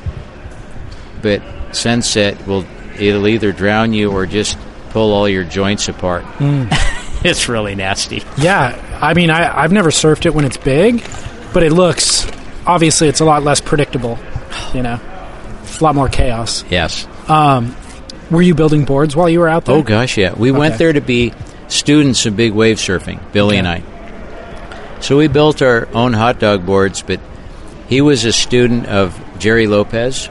S2: but Sunset will it'll either drown you or just pull all your joints apart. it's really nasty.
S1: Yeah. I mean, I, I've never surfed it when it's big, but it looks obviously it's a lot less predictable. You know, a lot more chaos.
S2: Yes.
S1: Um, were you building boards while you were out there?
S2: Oh gosh, yeah. We went there to be students of big wave surfing, Billy and I. So we built our own hot dog boards, but he was a student of Gerry Lopez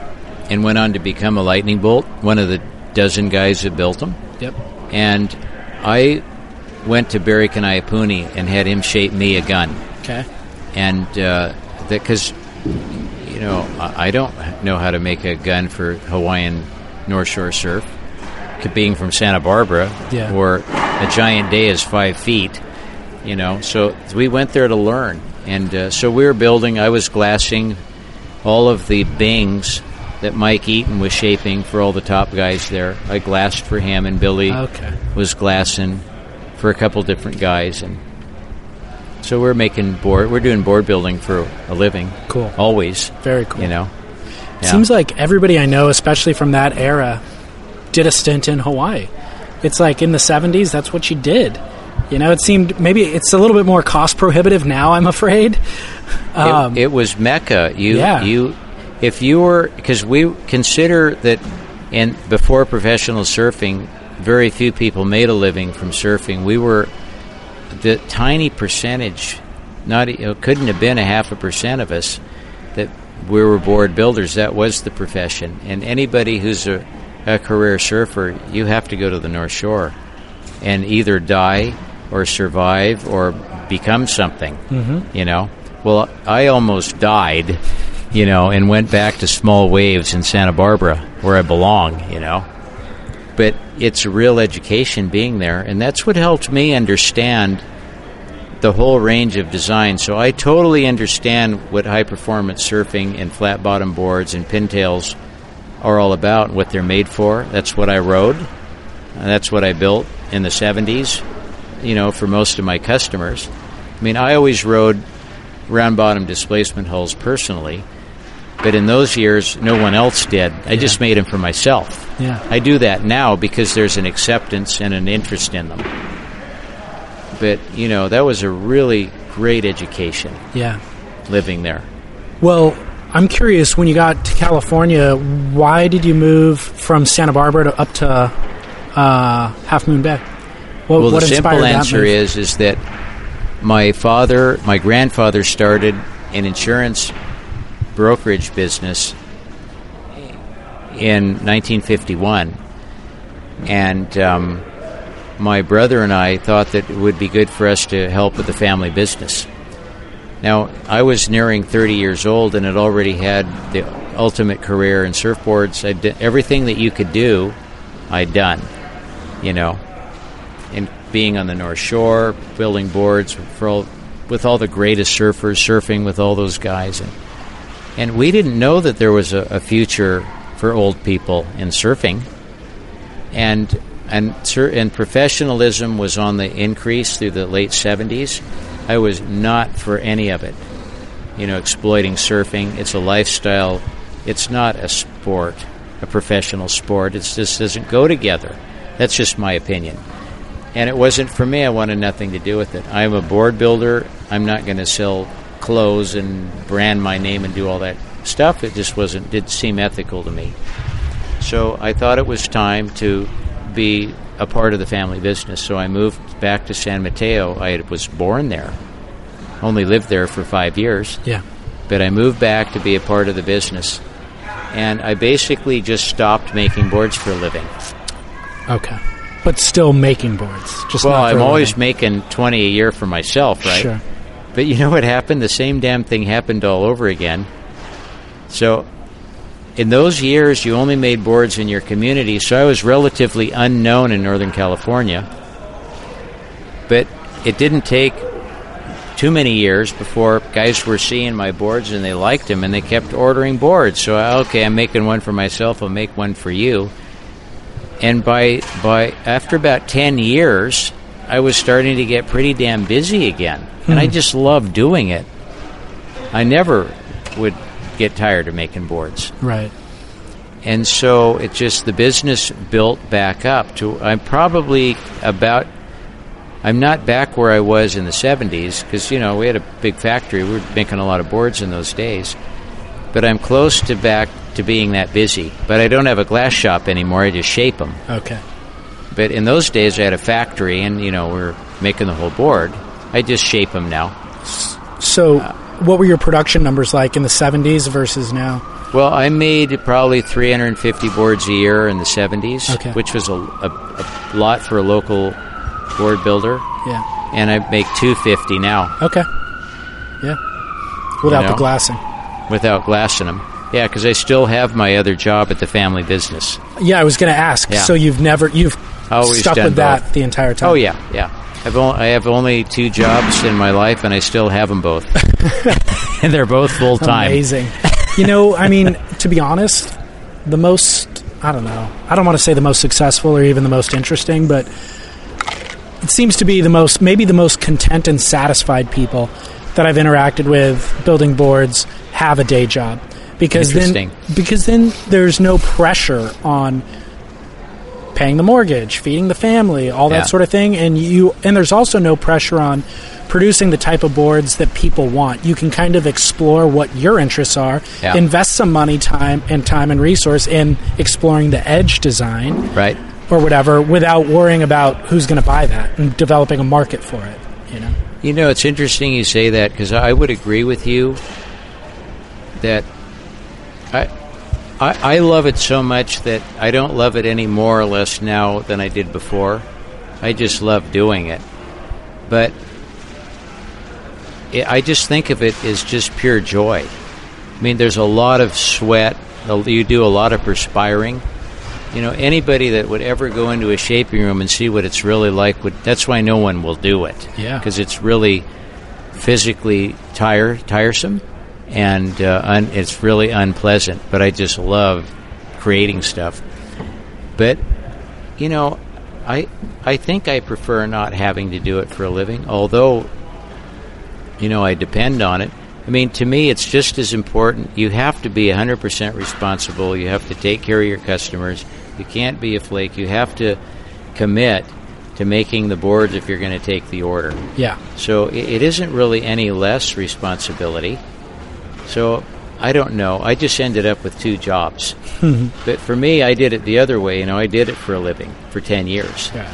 S2: and went on to become a lightning bolt, one of the dozen guys that built them.
S1: Yep.
S2: And I went to Barry Kanaiaupuni and had him shape me a gun.
S1: Okay.
S2: And uh, because, you know, I I don't know how to make a gun for Hawaiian North Shore surf. Being from Santa Barbara,
S1: Yeah.
S2: where a giant day is five feet, you know. So we went there to learn. And uh, so we were building, I was glassing all of the bings that Mike Eaton was shaping for all the top guys there. I glassed for him, and Billy
S1: Okay.
S2: was glassing for a couple different guys, and so we're making board. We're doing board building for a living.
S1: Cool.
S2: Always,
S1: Very cool.
S2: you know. Yeah.
S1: Seems like everybody I know, especially from that era, did a stint in Hawaii. It's like in the 70s, that's what you did. You know, it seemed maybe it's a little bit more cost prohibitive now, I'm afraid. Um,
S2: it, it was Mecca. You,
S1: Yeah.
S2: you, if you were because we consider that, and before professional surfing, very few people made a living from surfing. We were the tiny percentage, not it couldn't have been a half a percent of us we were board builders. That was the profession, and anybody who's a, a career surfer, you have to go to the North Shore and either die or survive or become something. Mm-hmm. You know, well, I almost died, you know, and went back to small waves in Santa Barbara where I belong. You know, but it's a real education being there, and that's what helped me understand the whole range of design. So I totally understand what high performance surfing and flat bottom boards and pintails are all about, and what they're made for. That's what I rode. And that's what I built in the 70s, you know, for most of my customers. I mean, I always rode round bottom displacement hulls personally, but in those years, no one else did. I just made them for myself.
S1: yeah.
S2: I do that now because there's an acceptance and an interest in them. But, you know, that was a really great education
S1: Yeah.
S2: living there.
S1: Well, I'm curious when you got to California, why did you move from Santa Barbara to up to uh, Half Moon Bay? What,
S2: well,
S1: what
S2: the simple answer is is that my father, my grandfather started an insurance brokerage business in 1951, and um, my brother and I thought that it would be good for us to help with the family business. Now, I was nearing 30 years old and had already had the ultimate career in surfboards. I did everything that you could do, I'd done, you know and being on the North Shore, building boards for all, with all the greatest surfers, surfing with all those guys, and and we didn't know that there was a, a future for old people in surfing, and and and professionalism was on the increase through the late seventies. I was not for any of it, you know, exploiting surfing. It's a lifestyle. It's not a sport, a professional sport. It just doesn't go together. That's just my opinion and it wasn't for me. I wanted nothing to do with it. I'm a board builder. I'm not going to sell clothes and brand my name and do all that stuff. It just wasn't didn't seem ethical to me. So I thought it was time to be a part of the family business. So I moved back to San Mateo. I was born there. Only lived there for five years,
S1: Yeah.
S2: but I moved back to be a part of the business. and I basically just stopped making boards for a living.
S1: Okay. But still making boards. Just
S2: Well, I'm always making 20 a year for myself, right?
S1: Sure.
S2: But you know what happened? The same damn thing happened all over again. So, in those years, you only made boards in your community, so I was relatively unknown in Northern California. But it didn't take too many years before guys were seeing my boards and they liked them and they kept ordering boards. So, okay, I'm making one for myself, I'll make one for you. And by by after about 10 years, I was starting to get pretty damn busy again. And I hmm. just loved doing it. I never would get tired of making boards.
S1: Right.
S2: And so it just the business built back up to I'm probably about I'm not back where I was in the 70s because you know we had a big factory. We were making a lot of boards in those days. But I'm close to back to being that busy. But I don't have a glass shop anymore. I just shape them
S1: Okay.
S2: but in those days I had a factory and you know we're making the whole board. I just shape them now.
S1: So, uh, what were your production numbers like in the 70s versus now?
S2: Well, I made probably 350 boards a year in the 70s,
S1: Okay.
S2: which was a, a, a lot for a local board builder,
S1: Yeah.
S2: and I make 250 now
S1: Okay. Yeah. Without
S2: You
S1: the glassing.
S2: without glassing them. Yeah, because I still have my other job at the family business.
S1: Yeah, I was going to ask.
S2: Yeah.
S1: So you've never you've
S2: Always
S1: stuck with that the entire time.
S2: Oh yeah, yeah. I've only, I have only two jobs in my life, and I still have them both, and they're both full time.
S1: Amazing. you know, I mean, to be honest, the most I don't know. I don't want to say the most successful or even the most interesting, but it seems to be the most maybe the most content and satisfied people that I've interacted with building boards have a day job because then because then there's no pressure on paying the mortgage, feeding the family, all that
S2: Yeah.
S1: sort of thing and you and there's also no pressure on producing the type of boards that people want. You can kind of explore what your interests are,
S2: Yeah.
S1: invest some money, time and time and resource in exploring the edge design
S2: Right.
S1: or whatever without worrying about who's going to buy that and developing a market for it, you know.
S2: You know, it's interesting you say that because I would agree with you that I, I I love it so much that I don't love it any more or less now than I did before. I just love doing it, but it, I just think of it as just pure joy. I mean, there's a lot of sweat. You do a lot of perspiring. You know, anybody that would ever go into a shaping room and see what it's really like would. That's why no one will do it.
S1: Yeah.
S2: because it's really physically tire tiresome, and uh, un, it's really unpleasant. But I just love creating stuff. But you know, I I think I prefer not having to do it for a living. Although, you know, I depend on it. I mean, to me, it's just as important. You have to be 100% responsible. You have to take care of your customers. You can't be a flake. You have to commit to making the boards if you're going to take the order.
S1: Yeah.
S2: So it, it isn't really any less responsibility. So I don't know. I just ended up with two jobs. but for me, I did it the other way. You know, I did it for a living for 10 years
S1: Yeah.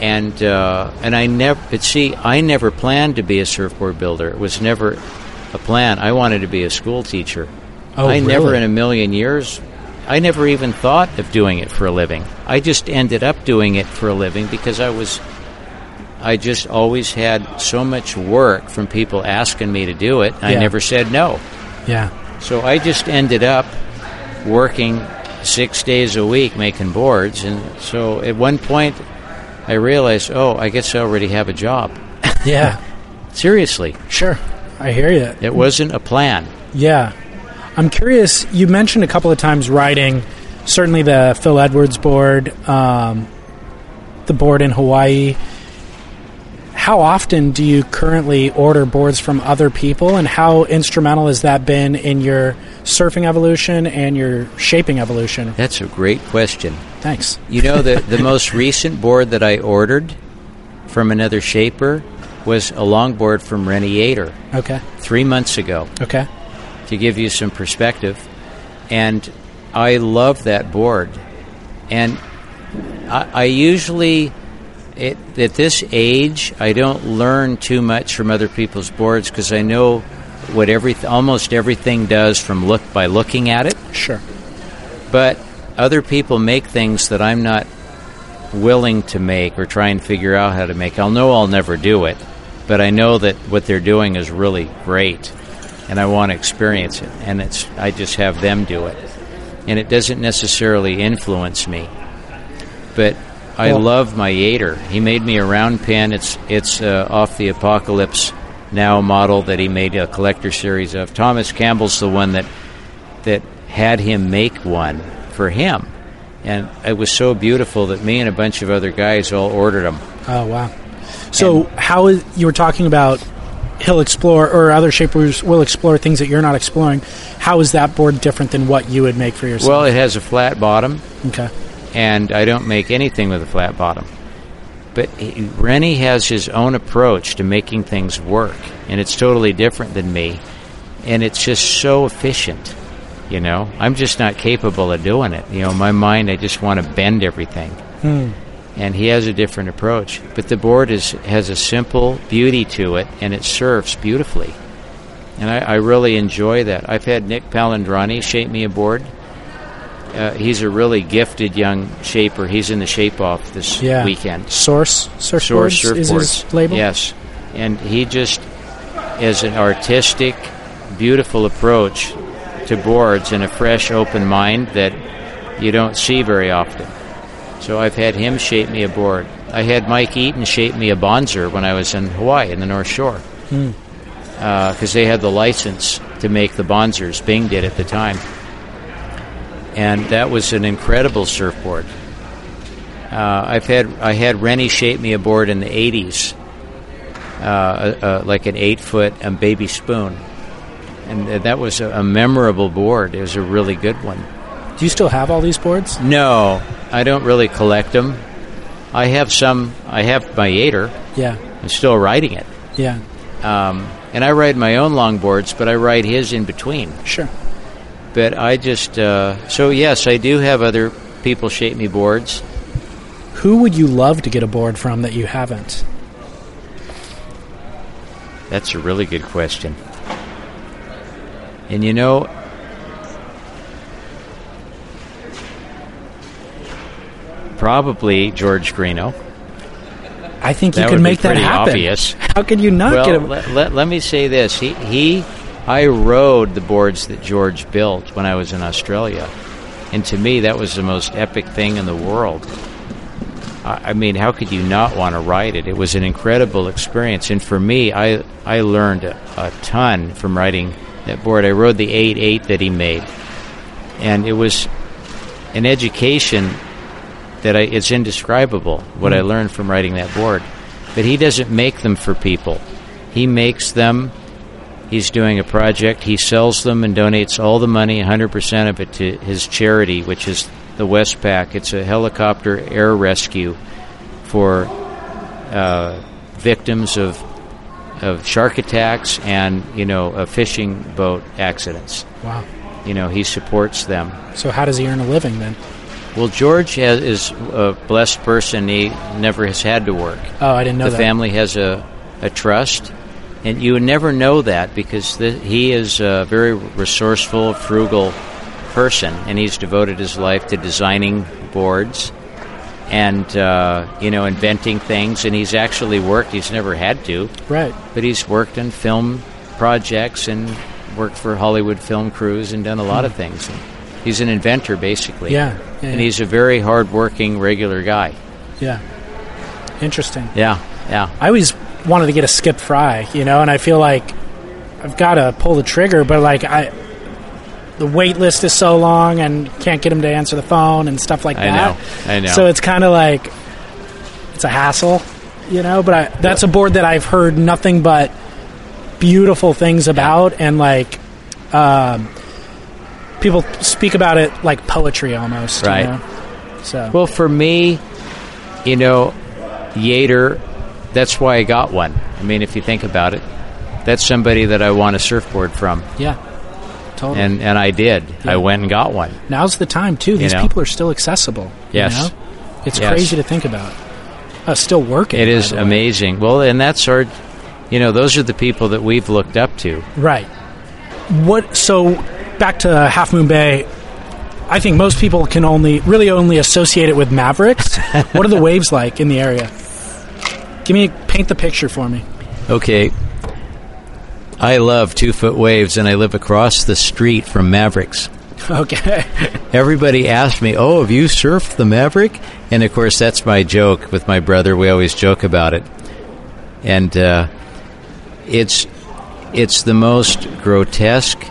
S2: and uh, and I never. But see, I never planned to be a surfboard builder. It was never a plan. I wanted to be a school teacher.
S1: Oh,
S2: I never in a million years. I never even thought of doing it for a living. I just ended up doing it for a living because I was. I just always had so much work from people asking me to do it. I never said no.
S1: Yeah.
S2: So I just ended up working six days a week making boards. And so at one point, I realized, oh, I guess I already have a job.
S1: Yeah.
S2: Seriously,
S1: sure. I hear you.
S2: it wasn't a plan.
S1: Yeah. I'm curious, you mentioned a couple of times writing, certainly the Phil Edwards board, um, the board in Hawaii. How often do you currently order boards from other people, and how instrumental has that been in your surfing evolution and your shaping evolution?
S2: That's a great question.
S1: Thanks.
S2: You know, the, the most recent board that I ordered from another shaper was a longboard from Rennie Yater
S1: Okay.
S2: three months ago.
S1: Okay.
S2: to give you some perspective. And I love that board. And I, I usually, it, at this age, I don't learn too much from other people's boards because I know what every almost everything does from look by looking at it.
S1: Sure.
S2: But other people make things that I'm not willing to make or try and figure out how to make. I'll know I'll never do it, but I know that what they're doing is really great, and I want to experience it. And it's I just have them do it, and it doesn't necessarily influence me. But I love my Yater. He made me a round pin. It's it's uh, off the Apocalypse Now model that he made a collector series of. Thomas Campbell's the one that that had him make one for him. And it was so beautiful that me and a bunch of other guys all ordered them.
S1: Oh wow! So how is you were talking about? He'll explore, or other shapers will explore things that you're not exploring. How is that board different than what you would make for yourself?
S2: Well, it has a flat bottom,
S1: okay.
S2: And I don't make anything with a flat bottom. But he, Rennie has his own approach to making things work, and it's totally different than me. And it's just so efficient. You know, I'm just not capable of doing it. You know, my mind, I just want to bend everything. Hmm. And he has a different approach. But the board is has a simple beauty to it, and it serves beautifully. And I, I really enjoy that. I've had Nick Palandrani shape me a board. Uh, he's a really gifted young shaper. He's in the shape off this
S1: Yeah.
S2: weekend.
S1: Source surfboards
S2: Source
S1: is his
S2: surfboards.
S1: label.
S2: Yes, and he just has an artistic, beautiful approach to boards and a fresh, open mind that you don't see very often. So I've had him shape me a board. I had Mike Eaton shape me a Bonzer when I was in Hawaii in the North Shore because they had the license to make the Bonzers. Bing did at the time, and that was an incredible surfboard. Uh, I've had I had Rennie shape me a board in the '80s, uh, uh, uh, like an eight foot um, baby spoon, and that was a, a memorable board. It was a really good one.
S1: Do you still have all these boards?
S2: No, I don't really collect them. I have some. I have my Yater.
S1: Yeah.
S2: I'm still riding it,
S1: Yeah.
S2: um, and I ride my own longboards, but I ride his in between.
S1: Sure.
S2: But I just uh, so yes, I do have other people shape me boards.
S1: Who would you love to get a board from that you haven't?
S2: That's a really good question. And you know, probably George Greenough.
S1: I think
S2: That
S1: you
S2: would
S1: can make that
S2: pretty
S1: happen.
S2: obvious.
S1: How could you not get
S2: Well,
S1: a
S2: let, let, let me say this. He, he, I rode the boards that George built when I was in Australia. And to me, that was the most epic thing in the world. I, mean, how could you not want to ride it? It was an incredible experience. And for me, I, I learned a, a ton from riding that board. I rode the 8-8 that he made. And it was an education that I, it's indescribable what I hmm. learned from riding that board. But he doesn't make them for people. He makes them. He's doing a project. He sells them and donates all the money, 100% of it, to his charity, which is the Westpac. It's a helicopter air rescue for uh, victims of of shark attacks and you know of fishing boat accidents.
S1: Wow.
S2: You know he supports them.
S1: So how does he earn a living then?
S2: Well, George has, is a blessed person. He never has had to work.
S1: Oh, I didn't know
S2: the
S1: that.
S2: family has a, a trust, and you would never know that because the, he is a very resourceful, frugal person, and he's devoted his life to designing boards and uh, you know inventing things. And he's actually worked. He's never had to,
S1: Right.
S2: but he's worked on film projects and worked for Hollywood film crews and done a lot of things. He's an inventor, basically.
S1: Hmm. Yeah. yeah,
S2: And
S1: yeah.
S2: he's a very hard-working, regular guy.
S1: yeah. Interesting.
S2: Yeah, yeah.
S1: I always wanted to get a Skip Frye, you know, and I feel like I've got to pull the trigger, but like I, the wait list is so long and can't get him to answer the phone and stuff like
S2: I
S1: that.
S2: know, I know.
S1: So it's kind of like it's a hassle, you know. But I, that's a board that I've heard nothing but beautiful things about, and like um, people speak about it like poetry almost, you
S2: Right.
S1: know? So
S2: Well, for me, you know, Yater, that's why I got one. I mean, if you think about it, that's somebody that I want a surfboard from.
S1: yeah, totally.
S2: And, and I did.
S1: Yeah.
S2: I went and got one.
S1: Now's the time too. These
S2: know?
S1: people are still accessible.
S2: Yes.
S1: You know? It's
S2: Yes.
S1: crazy to think about. Uh, still working.
S2: It is amazing. Well, and that's our, you know, those are the people that we've looked up to.
S1: Right. What? So back to Half Moon Bay. I think most people can only really only associate it with Mavericks. what are the waves like in the area? Give me paint the picture for me.
S2: Okay. I love two foot waves, and I live across the street from Mavericks.
S1: Okay.
S2: Everybody asked me, "Oh, have you surfed the Maverick?" And of course, that's my joke with my brother. We always joke about it, and uh, it's it's the most grotesque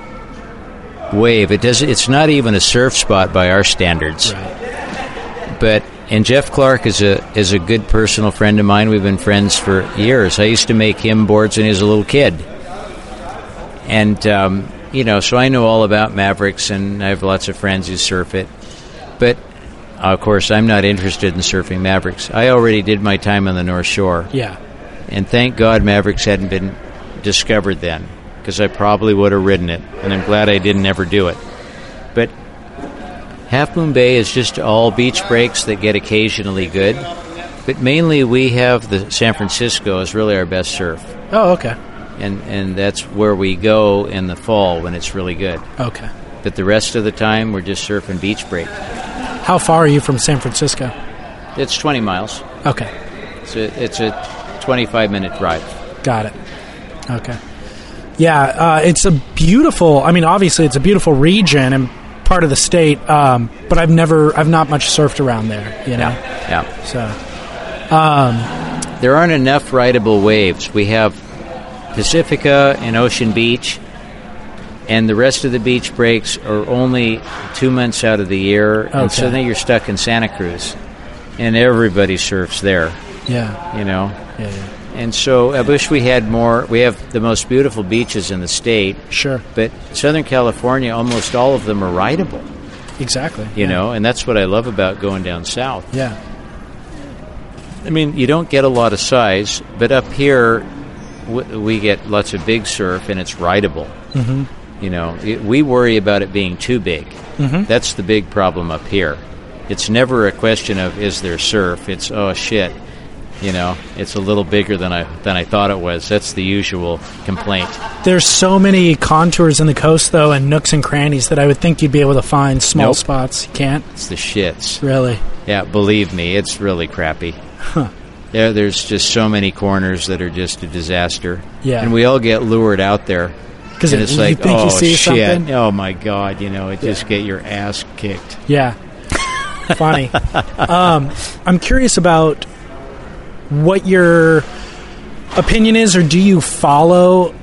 S2: wave. It does. It's not even a surf spot by our standards.
S1: Right.
S2: But and Jeff Clark is a is a good personal friend of mine. We've been friends for years. I used to make him boards when he was a little kid, and um, you know, so I know all about Mavericks, and I have lots of friends who surf it. But of course, I'm not interested in surfing Mavericks. I already did my time on the North Shore,
S1: Yeah.
S2: and thank God Mavericks hadn't been discovered then, because I probably would have ridden it, and I'm glad I didn't ever do it. But Half Moon Bay is just all beach breaks that get occasionally good, but mainly we have the San Francisco is really our best surf,
S1: Oh, okay.
S2: and and that's where we go in the fall when it's really good.
S1: Okay.
S2: But the rest of the time we're just surfing beach break.
S1: How far are you from San Francisco?
S2: It's 20 miles.
S1: Okay.
S2: It's a, it's a 25 minute drive.
S1: Got it. Okay. Yeah, uh, it's a beautiful. I mean, obviously, it's a beautiful region and part of the state. Um, but I've never, I've not much surfed around there. You know,
S2: Yeah.
S1: so
S2: There aren't enough rideable waves. We have Pacifica and Ocean Beach, and the rest of the beach breaks are only two months out of the year, and so then you're stuck in Santa Cruz, and everybody surfs there,
S1: yeah,
S2: you know.
S1: yeah, yeah.
S2: And so I wish we had more. We have the most beautiful beaches in the state,
S1: Sure,
S2: but Southern California, almost all of them are rideable,
S1: exactly.
S2: you
S1: yeah.
S2: know, and that's what I love about going down south.
S1: Yeah,
S2: I mean, you don't get a lot of size, but up here w- we get lots of big surf and it's rideable. Mm-hmm. You know, it, we worry about it being too big. Mm-hmm. That's the big problem up here. It's never a question of is there surf. It's oh shit, you know, it's a little bigger than I than I thought it was. That's the usual complaint.
S1: there's so many contours in the coast though, and nooks and crannies that I would think you'd be able to find small
S2: Nope.
S1: spots. You can't
S2: It's the shits.
S1: really.
S2: Yeah, believe me, it's really crappy.
S1: Huh.
S2: There, there's just so many corners that are just a disaster.
S1: Yeah.
S2: and we all get lured out there. Because
S1: it-
S2: it's
S1: you
S2: like,
S1: think you
S2: oh
S1: see
S2: shit!
S1: something?
S2: Oh my god! You know, it just get your ass kicked.
S1: Yeah. Funny. um, I'm curious about what your opinion is, or do you follow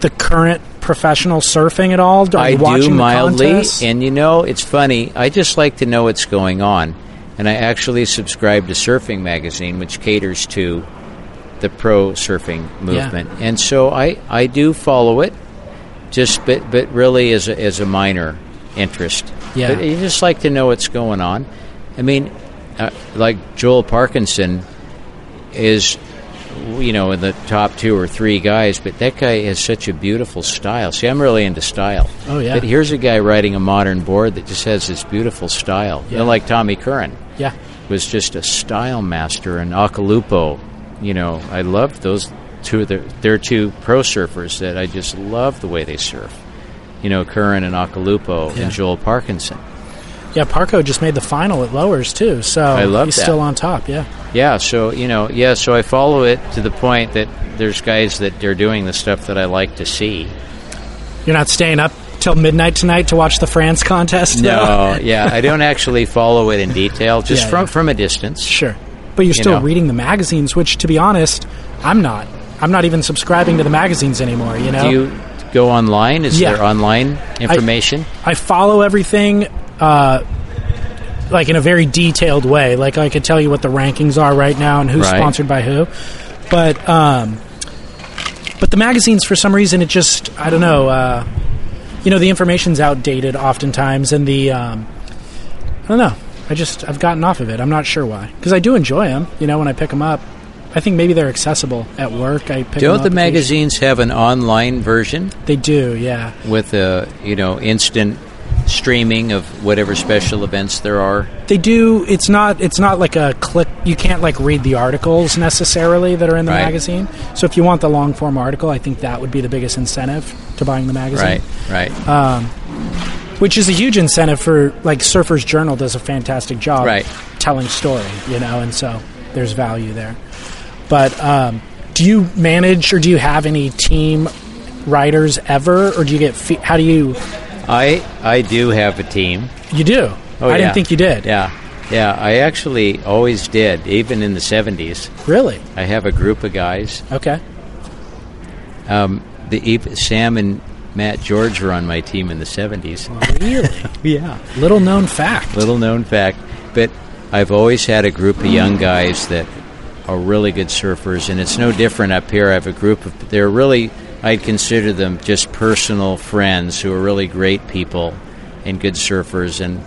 S1: the current professional surfing at all? Are
S2: I
S1: you
S2: do mildly,
S1: contests?
S2: and you know, it's funny. I just like to know what's going on, and I actually subscribe to Surfing Magazine, which caters to the pro surfing movement, and so I I do follow it, just but but really as a, as a minor interest.
S1: Yeah.
S2: but you just like to know what's going on. I mean, uh, like Joel Parkinson is you know, in the top two or three guys, but that guy has such a beautiful style. See, I'm really into style.
S1: Oh, yeah.
S2: But here's a guy riding a modern board that just has this beautiful style. You know,
S1: Yeah.
S2: like Tommy Curren
S1: yeah.
S2: was just a style master, and Occhilupo. You know, I love those two. They're, they're two pro surfers that I just love the way they surf. You know, Curran and Occhilupo
S1: Yeah.
S2: and Joel Parkinson.
S1: Yeah, Parko just made the final at Lowers too, so
S2: I love
S1: he's
S2: that.
S1: still on top. Yeah,
S2: Yeah, so you know, yeah, so I follow it to the point that there's guys that are doing the stuff that I like to see.
S1: you're not staying up till midnight tonight to watch the France contest.
S2: No, yeah, I don't actually follow it in detail, just
S1: Yeah,
S2: from
S1: yeah.
S2: from a distance.
S1: Sure. But you're
S2: You
S1: still
S2: know.
S1: reading the magazines, which, to be honest, I'm not. I'm not even subscribing to the magazines anymore, you know?
S2: Do you go online? Is
S1: Yeah.
S2: there online information?
S1: I follow everything, uh, like in a very detailed way. Like I could tell you what the rankings are right now and who's
S2: Right.
S1: sponsored by who. But, um, but the magazines, for some reason, it just, I don't know, uh, you know, the information's outdated oftentimes and the, um, I don't know. I just, I've gotten off of it. I'm not sure why. Because I do enjoy them, you know, when I pick them up. I think maybe they're accessible at work. I
S2: Don't the magazines have an online version
S1: They do, yeah.
S2: with a you know instant streaming of whatever special events there are?
S1: They do. It's not. It's not like a click. You can't like read the articles necessarily that are in the
S2: Right.
S1: magazine. So if you want the long form article, I think that would be the biggest incentive to buying the magazine.
S2: Right, right.
S1: which is a huge incentive for like Surfers Journal does a fantastic job
S2: Right.
S1: telling story, you know, and so there's value there. But um, do you manage or do you have any team writers ever, or do you get? Fe- how do you?
S2: I I do have a team.
S1: You do.
S2: Oh,
S1: I
S2: yeah.
S1: didn't think you did.
S2: Yeah, yeah. I actually always did, even in the '70s.
S1: Really?
S2: I have a group of guys.
S1: Okay.
S2: Um, the Sam and Matt George were on my team in the '70s.
S1: Really?
S2: Yeah.
S1: Little known fact.
S2: Little known fact, but I've always had a group of young guys that are really good surfers, and it's no different up here. I have a group of they're really I'd consider them just personal friends who are really great people and good surfers, and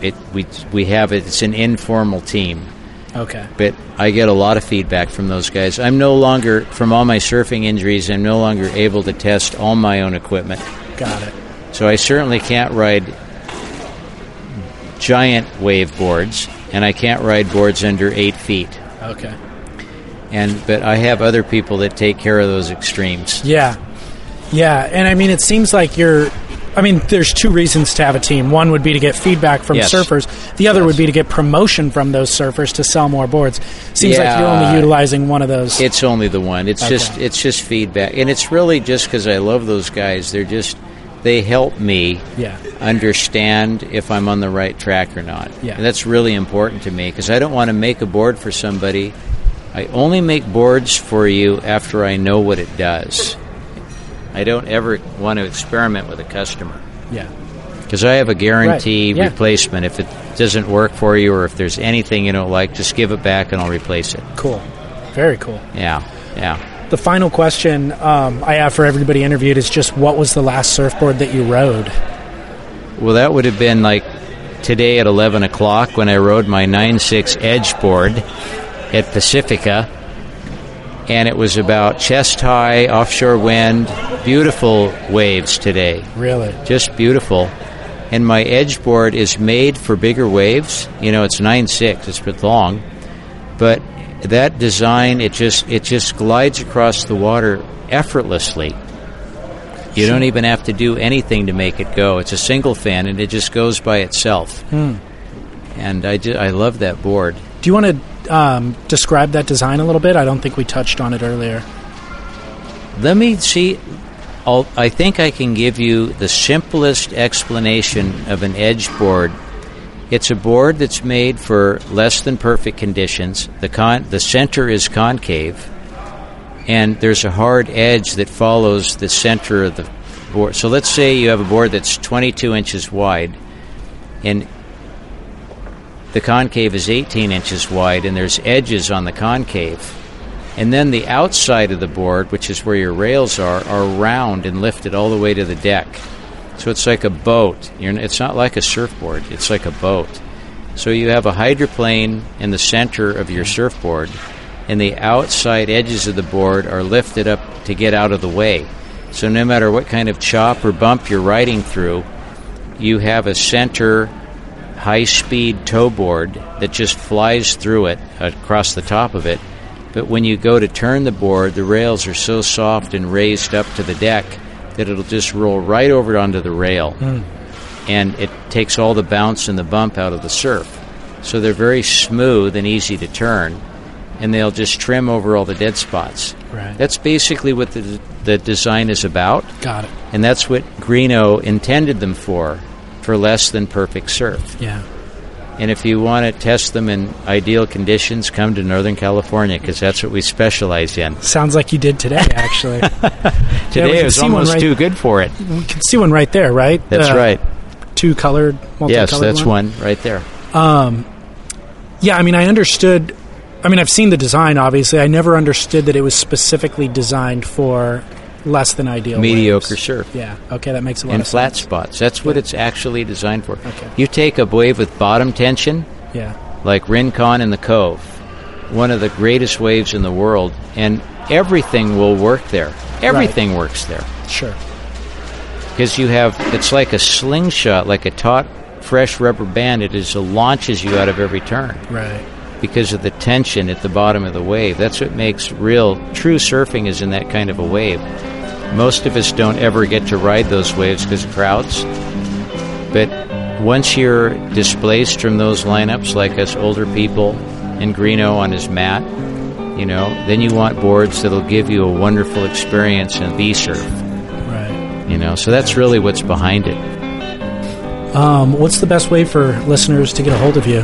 S2: it we we have it. It's an informal team,
S1: Okay.
S2: but I get a lot of feedback from those guys. I'm no longer from all my surfing injuries. I'm no longer able to test all my own equipment.
S1: Got it.
S2: So I certainly can't ride giant wave boards, and I can't ride boards under eight feet.
S1: Okay.
S2: And but I have other people that take care of those extremes.
S1: Yeah. Yeah, and I mean, it seems like you're. I mean, there's two reasons to have a team. One would be to get feedback from
S2: Yes.
S1: surfers. The other
S2: Yes.
S1: would be to get promotion from those surfers to sell more boards. Seems like you're only utilizing one of those.
S2: It's only the one. It's
S1: Okay.
S2: just it's just feedback, and it's really just because I love those guys. They're just they help me
S1: yeah.
S2: understand if I'm on the right track or not.
S1: Yeah.
S2: And that's really important to me because I don't want to make a board for somebody. I only make boards for you after I know what it does. I don't ever want to experiment with a customer
S1: Yeah.
S2: because I have a guarantee
S1: Right, yeah.
S2: replacement. If it doesn't work for you or if there's anything you don't like, just give it back and I'll replace it.
S1: Cool. Very cool.
S2: Yeah, yeah.
S1: The final question um, I have for everybody interviewed is just what was the last surfboard that you rode?
S2: Well, that would have been like today at 11 o'clock when I rode my 9.6 Edge board at Pacifica. And it was about chest high, offshore wind, beautiful waves today.
S1: Really?
S2: Just beautiful. And my Edge board is made for bigger waves. You know, it's nine six. it's a bit long. But that design, it just, it just glides across the water effortlessly. You don't even have to do anything to make it go. It's a single fin, and it just goes by itself. Hmm. And I, I love that board.
S1: Do you want to um, describe that design a little bit? I don't think we touched on it earlier.
S2: Let me see. I'll, I think I can give you the simplest explanation of an edge board. It's a board that's made for less than perfect conditions. The con- the center is concave, and there's a hard edge that follows the center of the board. So let's say you have a board that's 22 inches wide, and the concave is 18 inches wide, and there's edges on the concave. And then the outside of the board, which is where your rails are, are round and lifted all the way to the deck. So it's like a boat. You're, it's not like a surfboard, it's like a boat. So you have a hydroplane in the center of your surfboard, and the outside edges of the board are lifted up to get out of the way. So no matter what kind of chop or bump you're riding through, you have a center high speed tow board that just flies through it across the top of it. But when you go to turn the board, the rails are so soft and raised up to the deck that it'll just roll right over onto the rail. Hmm. And it takes all the bounce and the bump out of the surf. So they're very smooth and easy to turn. And they'll just trim over all the dead spots.
S1: Right.
S2: That's basically what the, the design is about.
S1: Got it.
S2: And that's what Greenough intended them for, for less than perfect surf.
S1: Yeah.
S2: And if you want to test them in ideal conditions, come to Northern California because that's what we specialize in.
S1: Sounds like you did today, actually.
S2: Today it was almost
S1: right-
S2: too good for it.
S1: we can see one right there, right?
S2: That's
S1: Uh,
S2: right.
S1: Two colored, multicolored
S2: Yes, that's one right there.
S1: Yeah, I mean, I understood. I mean, I've seen the design. Obviously, I never understood that it was specifically designed for less than ideal
S2: Mediocre
S1: waves.
S2: surf.
S1: Yeah. Okay, that makes a lot of sense.
S2: And
S1: of
S2: flat
S1: sense.
S2: spots. That's what it's actually designed for.
S1: Okay.
S2: You take a wave with bottom tension,
S1: Yeah.
S2: like Rincon in the Cove, one of the greatest waves in the world, and everything will work there. Everything works there.
S1: Sure.
S2: because you have it's like a slingshot, like a taut, fresh rubber band. It is launches you out of every turn
S1: Right.
S2: Because of the tension at the bottom of the wave. That's what makes real true surfing is in that kind of a wave. most of us don't ever get to ride those waves because of crowds. But once you're displaced from those lineups, like us older people and Greenough on his mat, you know, then you want boards that'll give you a wonderful experience in B surf.
S1: Right.
S2: You know, so that's really what's behind it.
S1: Um, what's the best way for listeners to get a hold of you?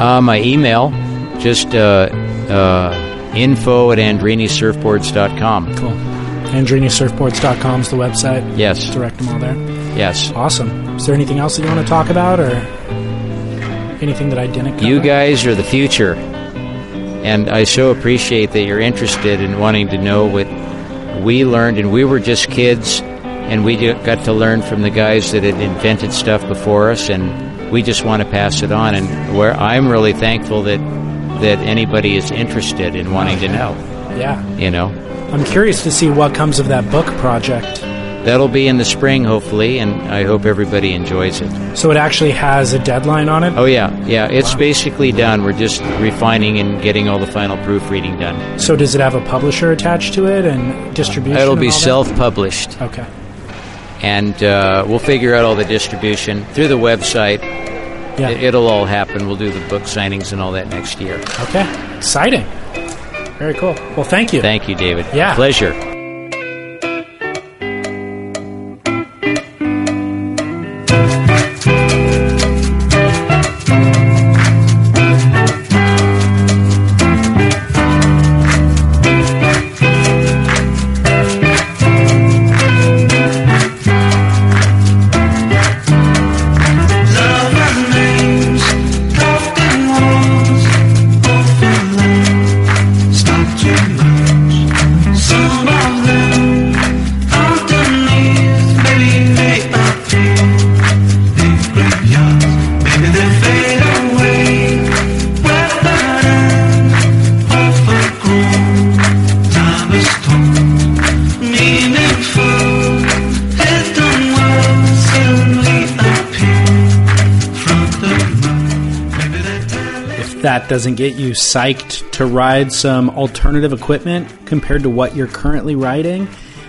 S2: Uh, my email, just uh, uh, info at andreinisurfboards.com.
S1: Cool. AndreiniSurfboards.com is the website.
S2: Yes,
S1: Direct them all there.
S2: yes.
S1: Awesome. Is there anything else that you want to talk about, or anything that I didn't? Cover?
S2: You guys are the future. And I so appreciate that you're interested in wanting to know what we learned. And we were just kids, and we got to learn from the guys that had invented stuff before us, and we just want to pass it on. And where I'm really thankful that that anybody is interested in wanting to know.
S1: Yeah.
S2: You know,
S1: I'm curious to see what comes of that book project.
S2: that'll be in the spring, hopefully, and I hope everybody enjoys it.
S1: So it actually has a deadline on it.
S2: Oh yeah, yeah, it's
S1: Wow.
S2: basically done. We're just refining and getting all the final proofreading done.
S1: So does it have a publisher attached to it and distribution?
S2: It'll be self-published.
S1: Okay.
S2: And uh, we'll figure out all the distribution through the website.
S1: Yeah.
S2: It, it'll all happen. We'll do the book signings and all that next year.
S1: okay. Exciting. Very cool. Well, thank you.
S2: Thank you, David.
S1: Yeah.
S2: Pleasure.
S1: Doesn't get you psyched to ride some alternative equipment compared to what you're currently riding,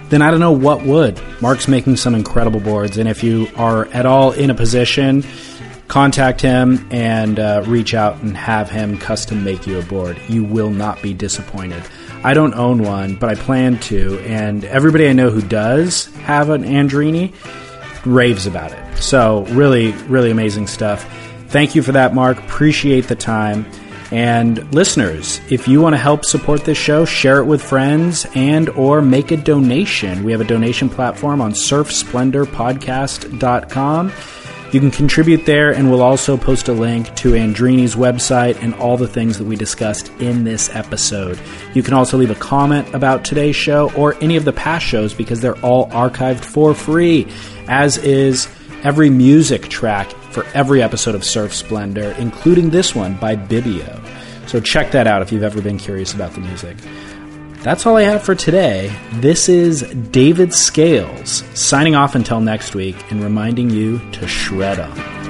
S1: then I don't know what would. Marc's making some incredible boards, and if you are at all in a position, contact him and uh, reach out and have him custom make you a board. You will not be disappointed. I don't own one, but I plan to, and everybody I know who does have an Andreini raves about it. So, really, really amazing stuff. Thank you for that, Mark. Appreciate the time. And listeners, if you want to help support this show, share it with friends and or make a donation. We have a donation platform on surfsplendorpodcast.com. You can contribute there, and we'll also post a link to Andreini's website and all the things that we discussed in this episode. You can also leave a comment about today's show or any of the past shows because they're all archived for free, as is every music track for every episode of Surf Splendor, including this one by Bibio. So check that out if you've ever been curious about the music. That's all I have for today. This is David Scales signing off until next week and reminding you to shred on.